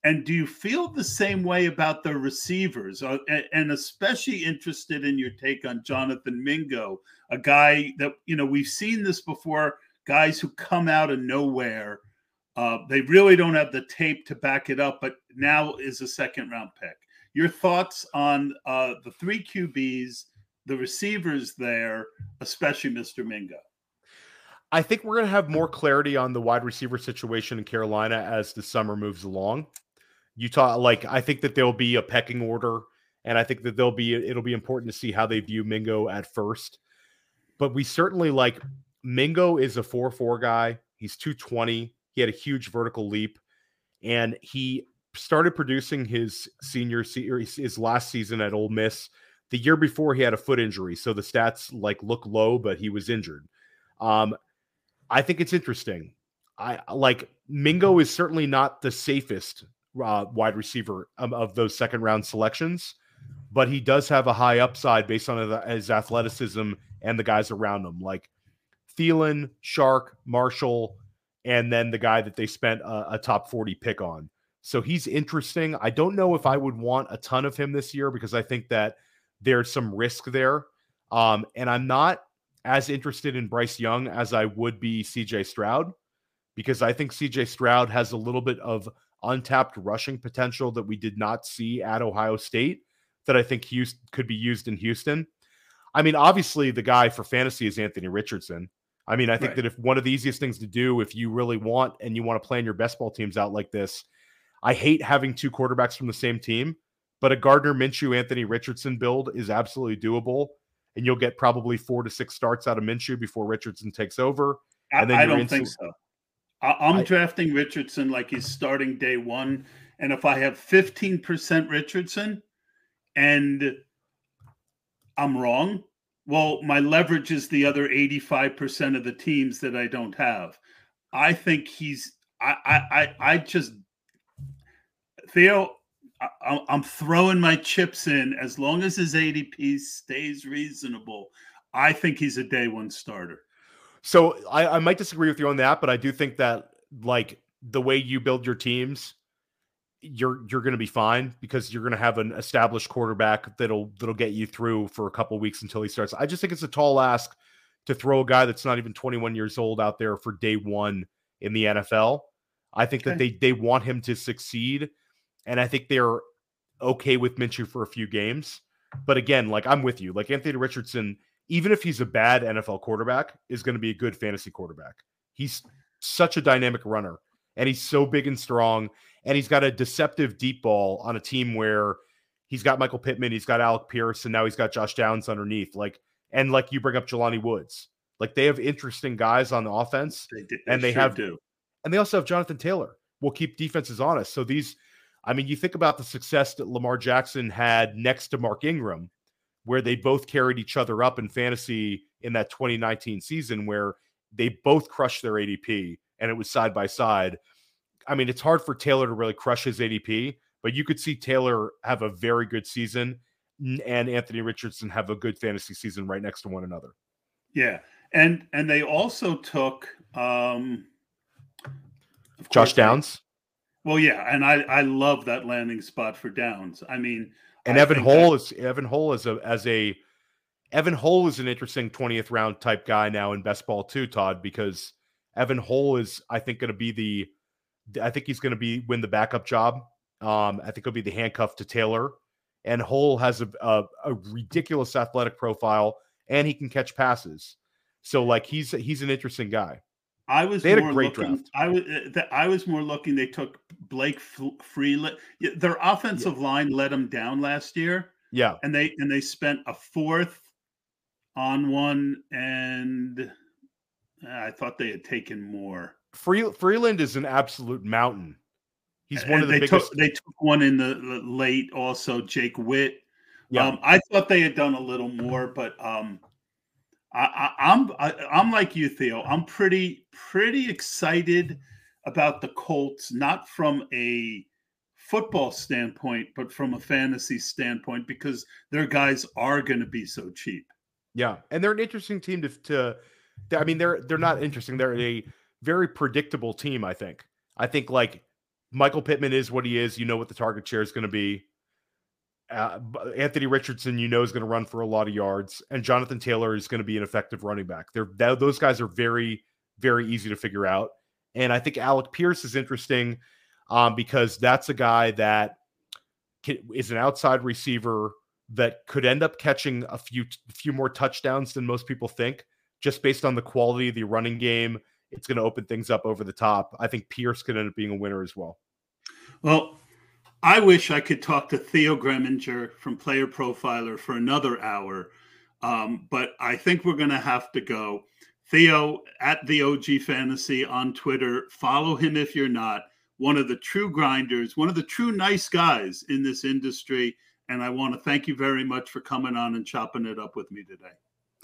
And do you feel the same way about the receivers? Uh, and especially interested in your take on Jonathan Mingo, a guy that, you know, we've seen this before guys who come out of nowhere. Uh, they really don't have the tape to back it up, but now is a second round pick. Your thoughts on uh, the three QBs, the receivers there, especially Mr. Mingo? I think we're going to have more clarity on the wide receiver situation in Carolina as the summer moves along. Utah, like I think that there'll be a pecking order, and I think that there'll be it'll be important to see how they view Mingo at first. But we certainly like Mingo is a 4 4 guy. He's 220. He had a huge vertical leap, and he started producing his senior his last season at Ole Miss. The year before, he had a foot injury, so the stats like look low, but he was injured. Um, I think it's interesting. I like Mingo is certainly not the safest uh, wide receiver of, of, those second round selections, but he does have a high upside based on his athleticism and the guys around him. Like Thielen, Chark, Marshall, and then the guy that they spent a, a, top 40 pick on. So he's interesting. I don't know if I would want a ton of him this year because I think that there's some risk there. Um, and I'm not as interested in Bryce Young as I would be CJ Stroud because I think CJ Stroud has a little bit of untapped rushing potential that we did not see at Ohio State that I think Houston could be used in Houston. I mean, obviously, the guy for fantasy is Anthony Richardson. I mean, I think right. that if one of the easiest things to do, if you really want and you want to plan your best ball teams out like this, I hate having two quarterbacks from the same team, but a Gardner Minshew Anthony Richardson build is absolutely doable. And you'll get probably four to six starts out of Minshew before Richardson takes over. And then I, I don't think so. I, am drafting Richardson like he's starting day one. And if I have 15% Richardson and I'm wrong, well, my leverage is the other 85% of the teams that I don't have. I think he's I I I just Theo, I, am throwing my chips in as long as his ADP stays reasonable. I think he's a day one starter. So I, I might disagree with you on that, but I do think that like the way you build your teams, you're you're going to be fine because you're going to have an established quarterback that'll that'll get you through for a couple weeks until he starts. I just think it's a tall ask to throw a guy that's not even 21 years old out there for day 1 in the NFL. I think okay. that they they want him to succeed and I think they're okay with Minshew for a few games. But again, like I'm with you. Like Anthony Richardson, even if he's a bad NFL quarterback, is going to be a good fantasy quarterback. He's such a dynamic runner and he's so big and strong and he's got a deceptive deep ball on a team where he's got Michael Pittman, he's got Alec Pierce, and now he's got Josh Downs underneath. Like, and like you bring up Jelani Woods, like they have interesting guys on the offense, they they and they sure have do, and they also have Jonathan Taylor. We'll keep defenses honest. So these, I mean, you think about the success that Lamar Jackson had next to Mark Ingram, where they both carried each other up in fantasy in that 2019 season, where they both crushed their ADP and it was side by side. I mean, it's hard for Taylor to really crush his ADP, but you could see Taylor have a very good season and Anthony Richardson have a good fantasy season right next to one another. Yeah. And and they also took um Josh Downs. Well, yeah, and I I love that landing spot for Downs. I mean, and I Evan Hull that, is Evan Hull is a as a Evan Hull is an interesting 20th round type guy now in best ball too, Tod, because Evan Hull is I think going to be the I think he's going to be win the backup job. Um, I think he'll be the handcuff to Taylor. And Hull has a, a, a ridiculous athletic profile, and he can catch passes. So like he's he's an interesting guy. I was they had a great looking, draft. I was uh, I was more looking. They took Blake Freeland. Their offensive yeah. line let them down last year. Yeah, and they and they spent a fourth on one, and I thought they had taken more. Free, Freeland is an absolute mountain. He's one and of the they biggest. Took, they took one in the late, also Jake Witt. Yeah. Um, I thought they had done a little more, but um, I, am I'm, I'm like you, Theo. I'm pretty pretty excited about the Colts, not from a football standpoint, but from a fantasy standpoint, because their guys are going to be so cheap. Yeah, and they're an interesting team to, to. I mean, they're they're not interesting. They're a very predictable team. I think. I think like Michael Pittman is what he is. You know what the target share is going to be. Uh, Anthony Richardson, you know, is going to run for a lot of yards, and Jonathan Taylor is going to be an effective running back. They're those guys are very, very easy to figure out. And I think Alec Pierce is interesting um, because that's a guy that can, is an outside receiver that could end up catching a few few more touchdowns than most people think, just based on the quality of the running game. It's going to open things up over the top. I think Pierce could end up being a winner as well. Well, I wish I could talk to Theo Gremminger from Player Profiler for another hour, um, but I think we're going to have to go. Theo at the OG Fantasy on Twitter. Follow him if you're not. One of the true grinders, one of the true nice guys in this industry. And I want to thank you very much for coming on and chopping it up with me today.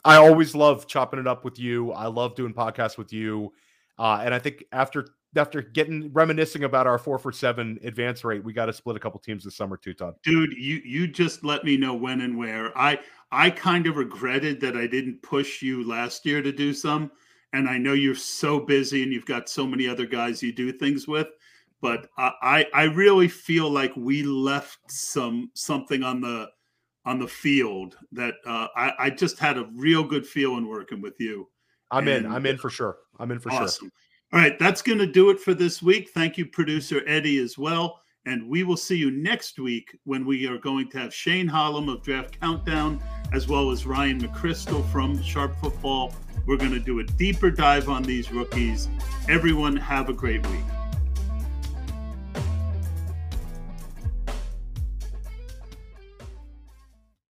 I always love chopping it up with you. I love doing podcasts with you. Uh, and I think after after getting reminiscing about our four for seven advance rate, we got to split a couple teams this summer too, Tod. Dude, you you just let me know when and where. I I kind of regretted that I didn't push you last year to do some, and I know you're so busy and you've got so many other guys you do things with. But I I really feel like we left some something on the on the field that uh, I, I just had a real good feeling working with you. I'm and, in. I'm in for sure. I'm in for awesome. sure. All right, that's going to do it for this week. Thank you, producer Eddie, as well. And we will see you next week when we are going to have Shane Hallam of Draft Countdown, as well as Ryan McCrystal from Sharp Football. We're going to do a deeper dive on these rookies. Everyone, have a great week.